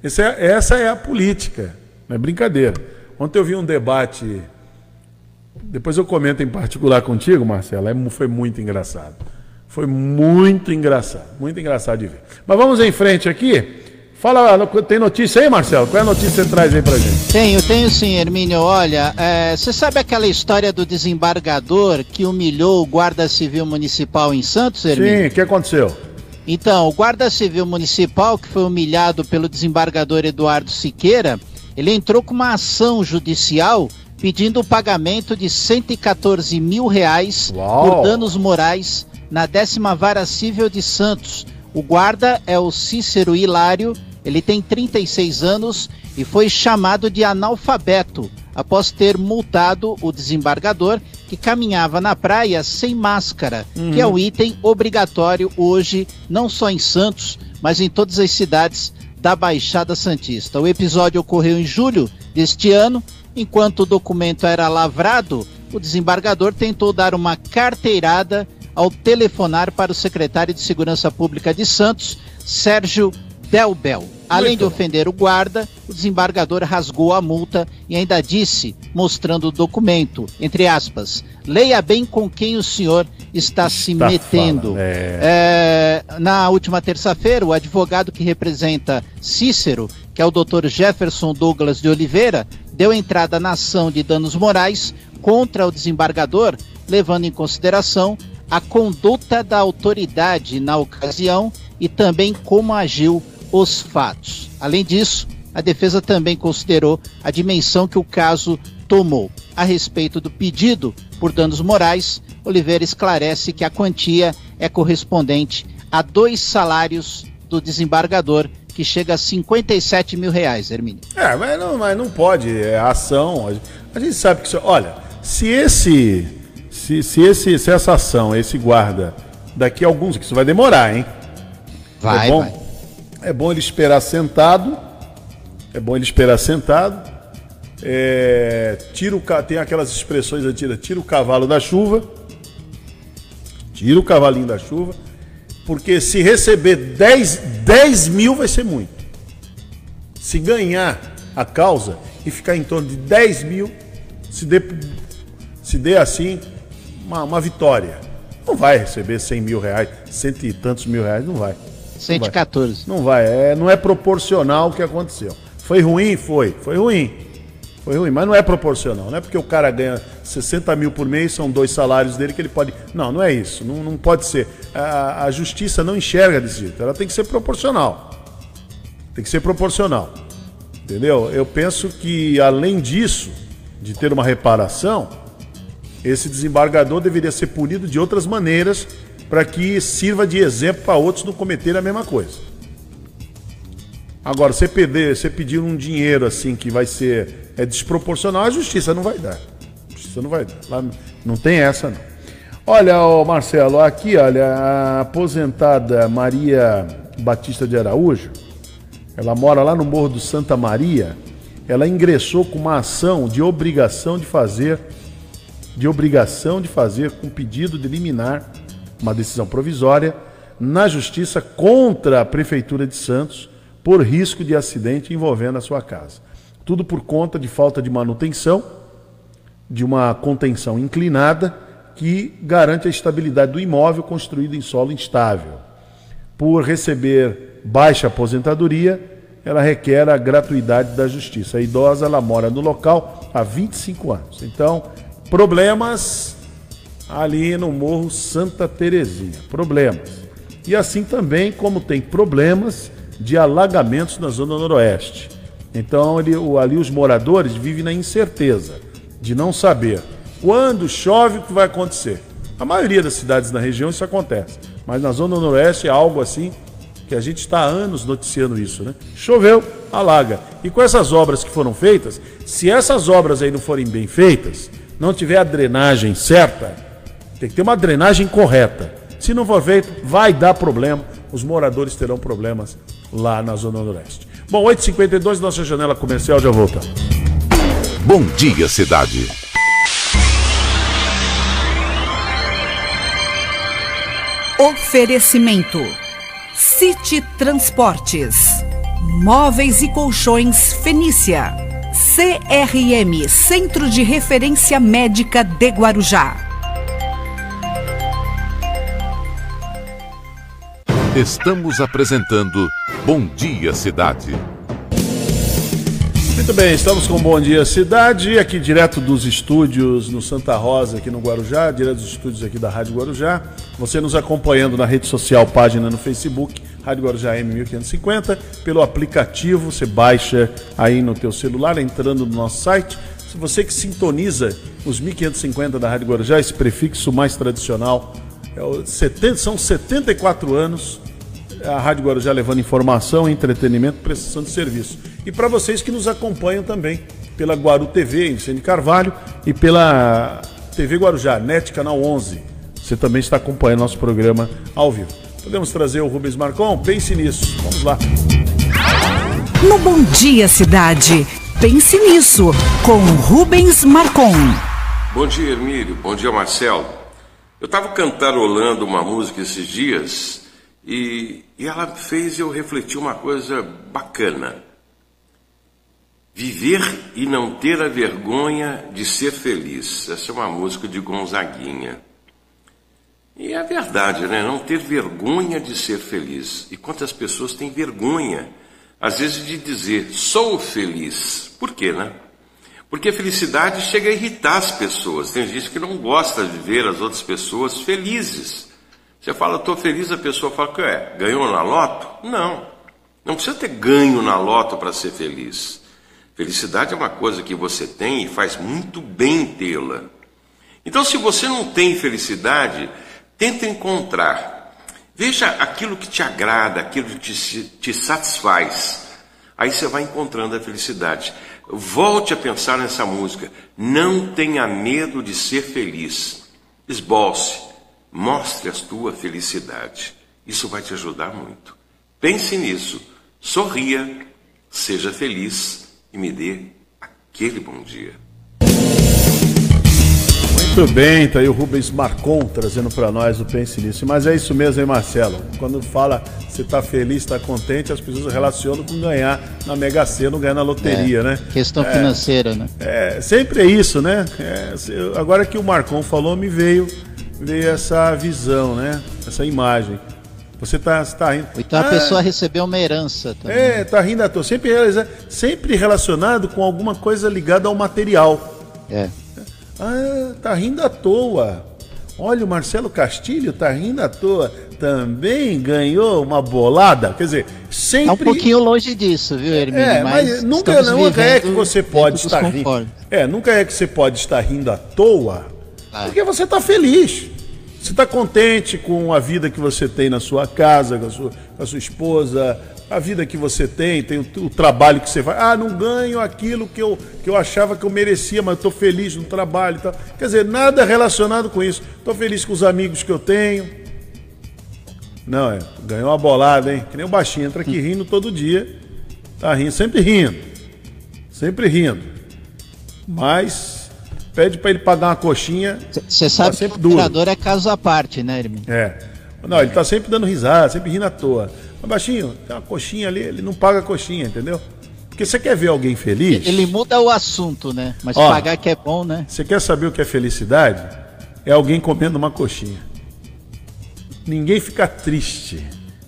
Speaker 2: Essa é, essa é a política. Não é brincadeira. Ontem eu vi um debate. Depois eu comento em particular contigo, Marcelo. É, foi muito engraçado. Foi muito engraçado. Muito engraçado de ver. Mas vamos em frente aqui. Fala, tem notícia aí, Marcelo? Qual é a notícia que você traz aí pra gente?
Speaker 3: Tenho, tenho sim, Hermínio. Olha, é, você sabe aquela história do desembargador que humilhou o guarda civil municipal em Santos, Hermínio?
Speaker 2: Sim, o que aconteceu?
Speaker 3: Então, o guarda civil municipal que foi humilhado pelo desembargador Eduardo Siqueira, ele entrou com uma ação judicial pedindo o pagamento de 114 mil reais
Speaker 2: Uau.
Speaker 3: por danos morais na décima vara civil de Santos, O guarda é o Cícero Hilário, ele tem 36 anos e foi chamado de analfabeto após ter multado o desembargador que caminhava na praia sem máscara, uhum. que é um item obrigatório hoje, não só em Santos, mas em todas as cidades da Baixada Santista. O episódio ocorreu em julho deste ano. Enquanto o documento era lavrado, o desembargador tentou dar uma carteirada ao telefonar para o secretário de Segurança Pública de Santos, Sérgio Delbel. Além de ofender o guarda, o desembargador rasgou a multa e ainda disse, mostrando o documento, entre aspas, leia bem com quem o senhor está se metendo. É... É, na última terça-feira, o advogado que representa Cícero, que é o Dr. Jefferson Douglas de Oliveira, deu entrada na ação de danos morais contra o desembargador, levando em consideração a conduta da autoridade na ocasião e também como agiu os fatos. Além disso, a defesa também considerou a dimensão que o caso tomou. A respeito do pedido por danos morais, Oliveira esclarece que a quantia é correspondente a dois salários do desembargador, que chega a 57 mil reais, Hermínio.
Speaker 2: É, mas não, mas não pode, é ação. A gente sabe que. Olha, se esse. Se, se, esse, se essa ação, esse guarda, daqui a alguns, que isso vai demorar, hein?
Speaker 3: Vai,
Speaker 2: é bom,
Speaker 3: vai.
Speaker 2: É bom ele esperar sentado. É bom ele esperar sentado. É, tira o, tem aquelas expressões antigas, tira o cavalo da chuva. Tira o cavalinho da chuva. Porque se receber 10, 10 mil vai ser muito. Se ganhar a causa e ficar em torno de 10 mil, se dê, se dê assim uma, uma vitória. Não vai receber 100 mil reais, cento e tantos mil reais, não vai.
Speaker 3: 114.
Speaker 2: Não vai, não, vai. É, não é proporcional o que aconteceu. Foi ruim? Foi. Foi ruim. Foi ruim, mas não é proporcional. Não é porque o cara ganha 60 mil por mês, são dois salários dele que ele pode. Não, não é isso. Não, não pode ser. A, a justiça não enxerga desse jeito. Ela tem que ser proporcional. Tem que ser proporcional. Entendeu? Eu penso que, além disso, de ter uma reparação, esse desembargador deveria ser punido de outras maneiras para que sirva de exemplo para outros não cometerem a mesma coisa. Agora, você pedir, você pedir um dinheiro assim que vai ser é desproporcional, a justiça não vai dar. A justiça não vai dar. Lá não tem essa não. Olha, ô Marcelo, aqui, olha, a aposentada Maria Batista de Araújo, ela mora lá no Morro do Santa Maria. Ela ingressou com uma ação de obrigação de fazer de obrigação de fazer com pedido de liminar uma decisão provisória na justiça contra a Prefeitura de Santos por risco de acidente envolvendo a sua casa. Tudo por conta de falta de manutenção, de uma contenção inclinada que garante a estabilidade do imóvel construído em solo instável. Por receber baixa aposentadoria, ela requer a gratuidade da justiça. A idosa ela mora no local há 25 anos. Então, problemas ali no Morro Santa Terezinha. Problemas. E assim também como tem problemas de alagamentos na Zona Noroeste. Então ali, os moradores vivem na incerteza de não saber quando chove o que vai acontecer. A maioria das cidades na região isso acontece, mas na Zona Noroeste é algo assim que a gente está há anos noticiando isso, né? Choveu, alaga. E com essas obras que foram feitas, se essas obras aí não forem bem feitas, não tiver a drenagem certa, tem que ter uma drenagem correta. Se não for feito, vai dar problema. Os moradores terão problemas lá na Zona Noroeste. Bom, 8h52, nossa janela comercial, já volta.
Speaker 1: Bom dia, cidade.
Speaker 4: Oferecimento: City Transportes, Móveis e Colchões Fenícia, CRM Centro de Referência Médica de Guarujá.
Speaker 1: Estamos apresentando Bom Dia Cidade.
Speaker 2: Muito bem, estamos com Bom Dia Cidade, aqui direto dos estúdios no Santa Rosa, aqui no Guarujá, direto dos estúdios aqui da Rádio Guarujá. Você nos acompanhando na rede social, página no Facebook, Rádio Guarujá M1550, pelo aplicativo, você baixa aí no teu celular, entrando no nosso site. Se você que sintoniza os 1550 da Rádio Guarujá, esse prefixo mais tradicional, é 70, são 74 anos a Rádio Guarujá levando informação, entretenimento, prestação de serviço. E para vocês que nos acompanham também pela Guaru TV, em Vicente Carvalho, e pela TV Guarujá, NET Canal 11. Você também está acompanhando nosso programa ao vivo. Podemos trazer o Rubens Marcon? Pense nisso. Vamos lá.
Speaker 4: No Bom Dia Cidade, pense nisso, com Rubens Marcon.
Speaker 6: Bom dia, Hermílio. Bom dia, Marcelo. Eu estava cantarolando uma música esses dias e, e ela fez eu refletir uma coisa bacana. Viver e não ter a vergonha de ser feliz. Essa é uma música de Gonzaguinha. E é verdade, né? Não ter vergonha de ser feliz. E quantas pessoas têm vergonha, às vezes, de dizer sou feliz. Por quê, né? Porque a felicidade chega a irritar as pessoas. Tem gente que não gosta de ver as outras pessoas felizes. Você fala, estou feliz, a pessoa fala, que é, ganhou na loto? Não. Não precisa ter ganho na loto para ser feliz. Felicidade é uma coisa que você tem e faz muito bem tê-la. Então, se você não tem felicidade, tenta encontrar. Veja aquilo que te agrada, aquilo que te, te satisfaz. Aí você vai encontrando a felicidade. Volte a pensar nessa música. Não tenha medo de ser feliz. Esboce, mostre a tua felicidade. Isso vai te ajudar muito. Pense nisso. Sorria, seja feliz e me dê aquele bom dia.
Speaker 2: Muito bem, tá aí o Rubens Marcon trazendo para nós o Pense Nisso. Mas é isso mesmo, hein, Marcelo? Quando fala você tá feliz, tá contente, as pessoas relacionam com ganhar na Mega Sena, ganhar na loteria,
Speaker 3: É,
Speaker 2: né?
Speaker 3: Questão
Speaker 2: É,
Speaker 3: financeira, né?
Speaker 2: É, sempre é isso, né? É, agora que o Marcon falou, me veio, veio essa visão, né? Essa imagem. Você tá, você tá rindo.
Speaker 3: Então a
Speaker 2: Ah,
Speaker 3: pessoa recebeu uma herança também.
Speaker 2: É, tá rindo à toa. Sempre, sempre relacionado com alguma coisa ligada ao material.
Speaker 3: É.
Speaker 2: Ah, tá rindo à toa. Olha, o Marcelo Castilho tá rindo à toa. Também ganhou uma bolada. Quer dizer, sempre.
Speaker 3: Tá um pouquinho longe disso, viu, Hermínio?
Speaker 2: É, mas, nunca,
Speaker 3: estamos
Speaker 2: nunca é que você pode estar rindo. É, nunca é que você pode estar rindo à toa,
Speaker 3: Ah.
Speaker 2: porque você está feliz. Você está contente com a vida que você tem na sua casa, com a sua, com a sua esposa, a vida que você tem, tem o, o trabalho que você faz. Ah, não ganho aquilo que eu, que eu achava que eu merecia, mas estou feliz no trabalho e tal. Quer dizer, nada relacionado com isso. Estou feliz com os amigos que eu tenho. Não, é. Ganhou uma bolada, hein? Que nem o baixinho, entra aqui rindo todo dia. Tá rindo, sempre rindo. Sempre rindo. Mas pede para ele pagar uma coxinha.
Speaker 3: Você sabe que
Speaker 2: sempre
Speaker 3: o
Speaker 2: duro.
Speaker 3: é caso à parte, né, Hermínio?
Speaker 2: É. Não, ele tá sempre dando risada, sempre rindo à toa. Mas baixinho, tem uma coxinha ali, ele não paga a coxinha, entendeu? Porque você quer ver alguém feliz?
Speaker 3: Ele muda o assunto, né? Mas
Speaker 2: Ó.
Speaker 3: pagar que é bom, né?
Speaker 2: Você quer saber o que é felicidade? É alguém comendo uma coxinha. Ninguém fica triste.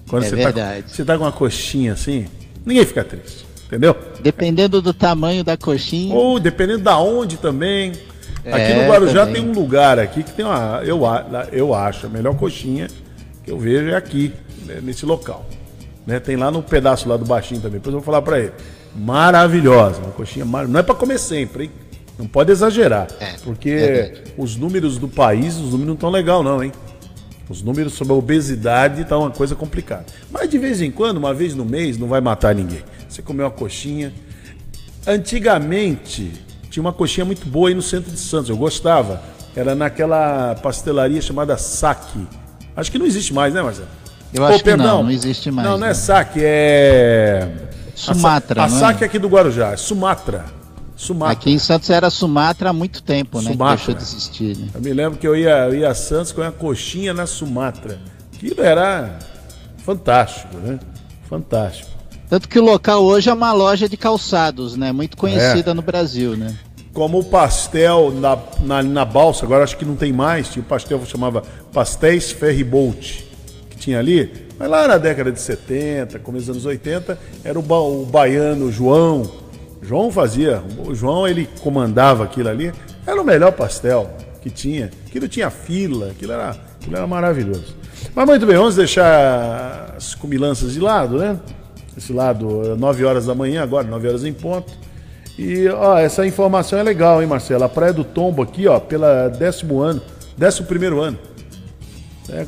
Speaker 2: Quando
Speaker 3: É
Speaker 2: você,
Speaker 3: verdade.
Speaker 2: Tá, você tá com uma coxinha assim, ninguém fica triste. Entendeu?
Speaker 3: Dependendo do tamanho da coxinha.
Speaker 2: Ou dependendo da onde também. Aqui
Speaker 3: É,
Speaker 2: no Guarujá
Speaker 3: também.
Speaker 2: tem um lugar aqui que tem uma. Eu, eu acho, a melhor coxinha que eu vejo é aqui, né, nesse local. Né, tem lá no pedaço lá do baixinho também. Depois eu vou falar pra ele. Maravilhosa, uma coxinha mar... Não é pra comer sempre, hein? Não pode exagerar.
Speaker 3: É,
Speaker 2: porque
Speaker 3: verdade.
Speaker 2: os números do país, os números não estão legal, não, hein? Os números sobre a obesidade estão uma coisa complicada. Mas de vez em quando, uma vez no mês, não vai matar ninguém. Você comeu uma coxinha. Antigamente, tinha uma coxinha muito boa aí no centro de Santos, eu gostava. Era naquela pastelaria chamada Saque. Acho que não existe mais, né, Marcelo?
Speaker 3: Eu acho que não, não existe mais,
Speaker 2: Não, não é
Speaker 3: né?
Speaker 2: Saque, é.
Speaker 3: Sumatra,
Speaker 2: A, Sa- a
Speaker 3: é?
Speaker 2: Saque aqui do Guarujá, é Sumatra. Sumatra.
Speaker 3: Aqui em Santos era Sumatra há muito tempo, né?
Speaker 2: Sumatra.
Speaker 3: Deixou de existir, né?
Speaker 2: Eu me lembro que eu ia, eu ia a Santos com uma coxinha na Sumatra. Aquilo era fantástico, né? Fantástico.
Speaker 3: Tanto que o local hoje é uma loja de calçados, né? Muito conhecida no Brasil, né?
Speaker 2: Como o pastel na, na, na balsa, agora acho que não tem mais, tinha o pastel que chamava Pastéis Ferryboat, que tinha ali, mas lá na década de 70, começo dos anos 80, era o, ba- o baiano João. João fazia, o João ele comandava aquilo ali, era o melhor pastel que tinha. Aquilo tinha fila, aquilo era, aquilo era maravilhoso. Mas muito bem, vamos deixar as comilanças de lado, né? Esse lado, 9 horas da manhã, agora, 9 horas em ponto. E ó, essa informação é legal, hein, Marcelo? A Praia do Tombo aqui, ó, pela décimo ano, décimo primeiro ano. É,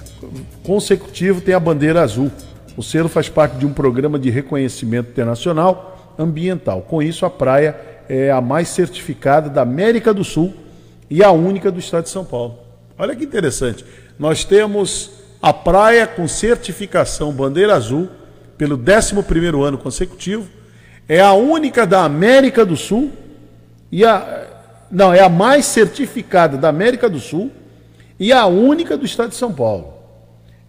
Speaker 2: consecutivo tem a bandeira azul. O selo faz parte de um programa de reconhecimento internacional ambiental. Com isso, a praia é a mais certificada da América do Sul e a única do estado de São Paulo. Olha que interessante. Nós temos a praia com certificação bandeira azul pelo 11º ano consecutivo. É a única da América do Sul e a não, é a mais certificada da América do Sul e a única do estado de São Paulo.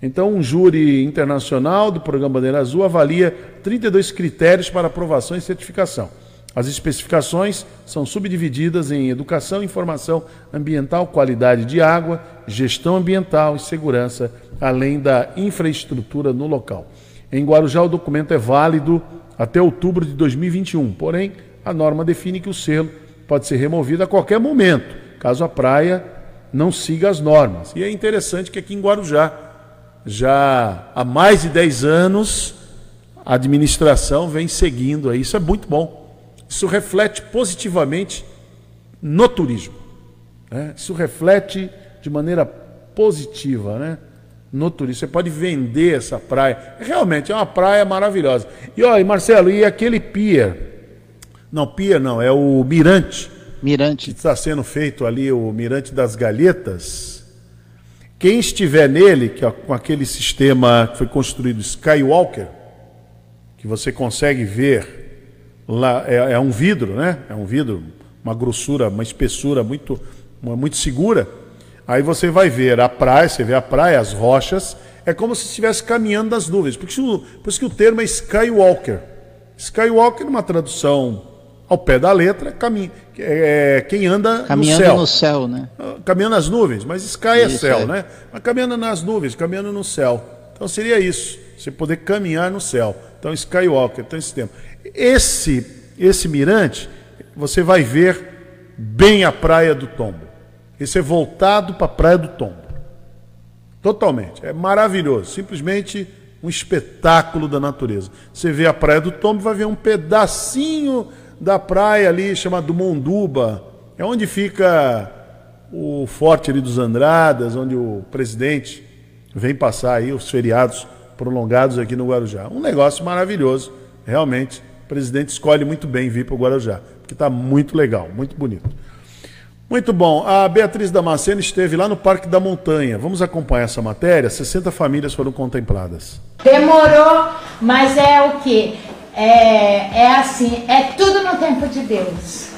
Speaker 2: Então, um júri internacional do programa Bandeira Azul avalia 32 critérios para aprovação e certificação. As especificações são subdivididas em educação, informação ambiental, qualidade de água, gestão ambiental e segurança, além da infraestrutura no local. Em Guarujá, o documento é válido até outubro de 2021, porém, a norma define que o selo pode ser removido a qualquer momento, caso a praia não siga as normas. E é interessante que aqui em Guarujá, já há mais de 10 anos, a administração vem seguindo aí. Isso é muito bom. Isso reflete positivamente no turismo. Né? Isso reflete de maneira positiva né? no turismo. Você pode vender essa praia. Realmente é uma praia maravilhosa. E olha, Marcelo, e aquele pier? Não, pier não, é o Mirante.
Speaker 3: Mirante.
Speaker 2: Que está sendo feito ali, o Mirante das Galhetas. Quem estiver nele, que, com aquele sistema que foi construído Skywalker, que você consegue ver lá é, é, um vidro, né? É um vidro, uma grossura, uma espessura muito, muito segura. Aí você vai ver a praia, você vê a praia, as rochas, é como se estivesse caminhando nas nuvens. Por isso, por isso que o termo é Skywalker. Skywalker, numa tradução ao pé da letra, caminha, é, quem anda
Speaker 3: caminhando
Speaker 2: no céu.
Speaker 3: no céu, né?
Speaker 2: Ah, caminhando nas nuvens, mas Sky é isso, céu, é. né? Mas caminhando nas nuvens, caminhando no céu. Então seria isso, você poder caminhar no céu. Então Skywalker, então esse tempo. Esse, esse mirante, você vai ver bem a Praia do Tombo. Esse é voltado para a Praia do Tombo. Totalmente. É maravilhoso. Simplesmente um espetáculo da natureza. Você vê a Praia do Tombo, vai ver um pedacinho da praia ali chamado Monduba. É onde fica o forte ali dos Andradas, onde o presidente vem passar aí os feriados prolongados aqui no Guarujá. Um negócio maravilhoso, realmente. O presidente escolhe muito bem vir para o Guarujá, porque está muito legal, muito bonito. Muito bom. A Beatriz Damasceno esteve lá no Parque da Montanha. Vamos acompanhar essa matéria. 60 famílias foram contempladas.
Speaker 7: Demorou, mas é o que? É, é assim, é tudo no tempo de Deus.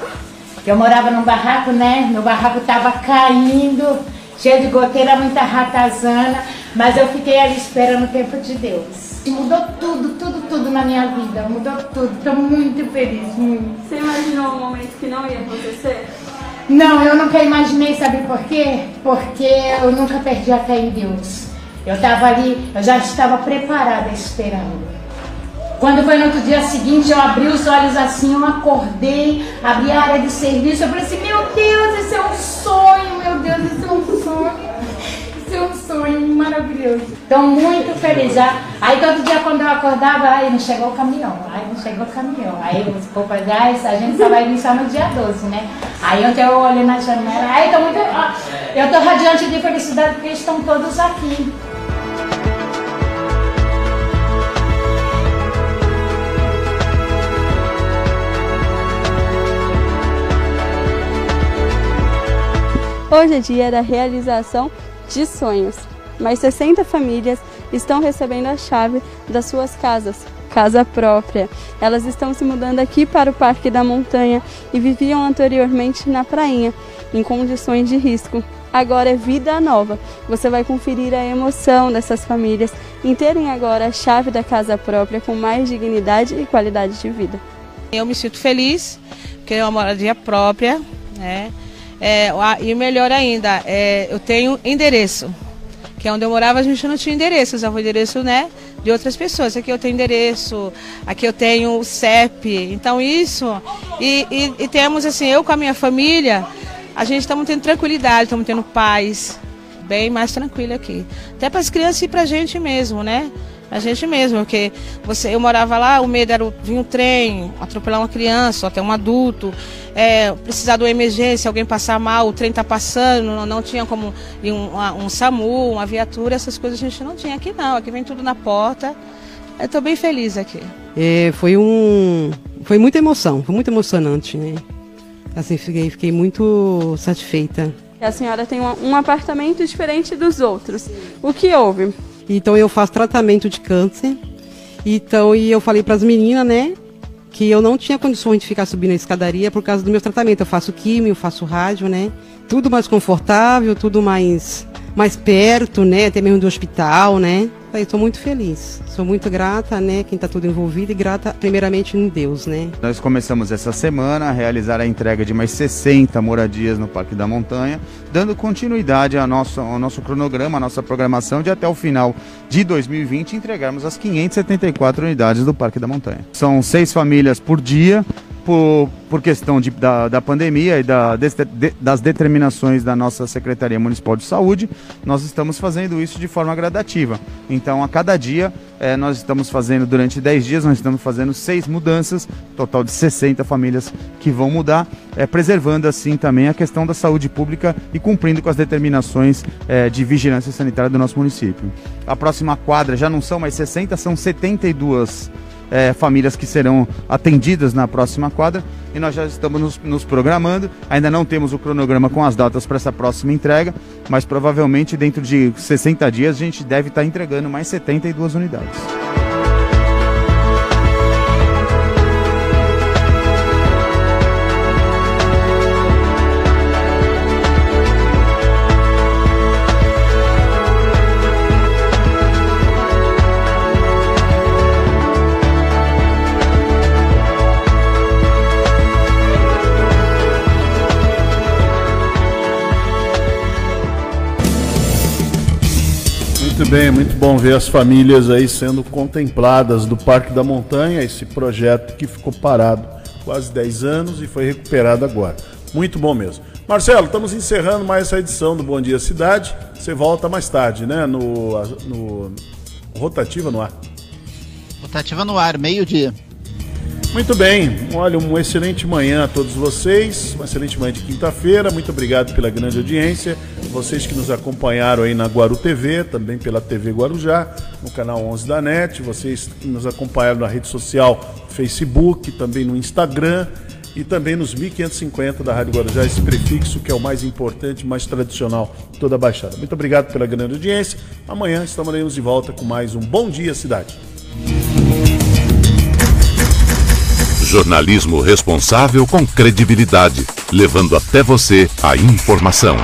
Speaker 7: Eu morava num barraco, né? Meu barraco estava caindo, cheio de goteira, muita ratazana, mas eu fiquei ali esperando o tempo de Deus. Mudou tudo, tudo, tudo na minha vida. Mudou tudo. Estou muito feliz, muito.
Speaker 8: Você imaginou um momento que não ia acontecer?
Speaker 7: Não, eu nunca imaginei, sabe por quê? Porque eu nunca perdi a fé em Deus. Eu estava ali, eu já estava preparada esperando. Quando foi no outro dia seguinte, eu abri os olhos assim, eu acordei, abri a área de serviço, eu falei assim, meu Deus, esse é um sonho, meu Deus, esse é um sonho. Esse é um sonho maravilhoso. Então, muito feliz. Já. Aí, todo dia, quando eu acordava, aí não chegou o caminhão, aí não chegou o caminhão. Aí, os poucos, ah, a gente só vai iniciar no dia 12, né? Aí, ontem eu olhei na janela, aí, tô muito, eu tô radiante de felicidade porque estão todos aqui.
Speaker 8: Hoje é dia da realização de sonhos. Mais 60 famílias estão recebendo a chave das suas casas, casa própria. Elas estão se mudando aqui para o Parque da Montanha e viviam anteriormente na prainha, em condições de risco. Agora é vida nova. Você vai conferir a emoção dessas famílias em terem agora a chave da casa própria com mais dignidade e qualidade de vida.
Speaker 9: Eu me sinto feliz, porque é uma moradia própria, né? É, e melhor ainda, é, eu tenho endereço, que é onde eu morava a gente não tinha endereço, usava o endereço né, de outras pessoas. Aqui eu tenho endereço, aqui eu tenho o CEP, então isso. E, e, e temos assim, eu com a minha família, a gente estamos tendo tranquilidade, estamos tendo paz, bem mais tranquilo aqui. Até para as crianças e para a gente mesmo, né? A gente mesmo, porque você, eu morava lá, o medo era vir um trem, atropelar uma criança, ou até um adulto, é, precisar de uma emergência, alguém passar mal, o trem está passando, não, não, tinha como ir um, um, SAMU, uma viatura, essas coisas a gente não tinha. Aqui não, aqui vem tudo na porta, Eu estou bem feliz aqui.
Speaker 10: É, foi um. Foi muita emoção, foi muito emocionante, né? Assim, fiquei, fiquei muito satisfeita.
Speaker 8: A senhora tem um, um apartamento diferente dos outros. O que houve?
Speaker 10: Então eu faço tratamento de câncer. Então, e eu falei para as meninas, né, que eu não tinha condições de ficar subindo a escadaria por causa do meu tratamento. Eu faço químio, faço rádio, né? Tudo mais confortável, tudo mais mais perto, né? Até mesmo do hospital, né? Estou muito feliz. Sou muito grata, né? Quem está tudo envolvido e grata primeiramente em Deus, né?
Speaker 11: Nós começamos essa semana a realizar a entrega de mais 60 moradias no Parque da Montanha, dando continuidade ao nosso, ao nosso cronograma, à nossa programação de até o final de 2020 entregarmos as 574 unidades do Parque da Montanha. São seis famílias por dia, por, por questão de, da, da pandemia e da, de, das determinações da nossa Secretaria Municipal de Saúde, nós estamos fazendo isso de forma gradativa. Então, a cada dia, é, nós estamos fazendo, durante 10 dias, nós estamos fazendo seis mudanças, total de 60 famílias que vão mudar, é, preservando assim também a questão da saúde pública e cumprindo com as determinações é, de vigilância sanitária do nosso município. A próxima quadra já não são mais 60, são 72 é, famílias que serão atendidas na próxima quadra e nós já estamos nos, nos programando. Ainda não temos o cronograma com as datas para essa próxima entrega, mas provavelmente dentro de 60 dias a gente deve estar entregando mais 72 unidades.
Speaker 2: Muito bem, muito bom ver as famílias aí sendo contempladas do Parque da Montanha, esse projeto que ficou parado quase 10 anos e foi recuperado agora. Muito bom mesmo. Marcelo, estamos encerrando mais essa edição do Bom Dia Cidade. Você volta mais tarde, né? No, no Rotativa no ar.
Speaker 3: Rotativa no ar, meio-dia.
Speaker 2: Muito bem, olha, uma excelente manhã a todos vocês, uma excelente manhã de quinta-feira, muito obrigado pela grande audiência, vocês que nos acompanharam aí na Guaru TV, também pela TV Guarujá, no canal 11 da NET, vocês que nos acompanharam na rede social Facebook, também no Instagram e também nos 1550 da Rádio Guarujá, esse prefixo que é o mais importante, mais tradicional toda a Baixada. Muito obrigado pela grande audiência, amanhã estaremos de volta com mais um Bom Dia Cidade.
Speaker 1: Jornalismo responsável com credibilidade, levando até você a informação.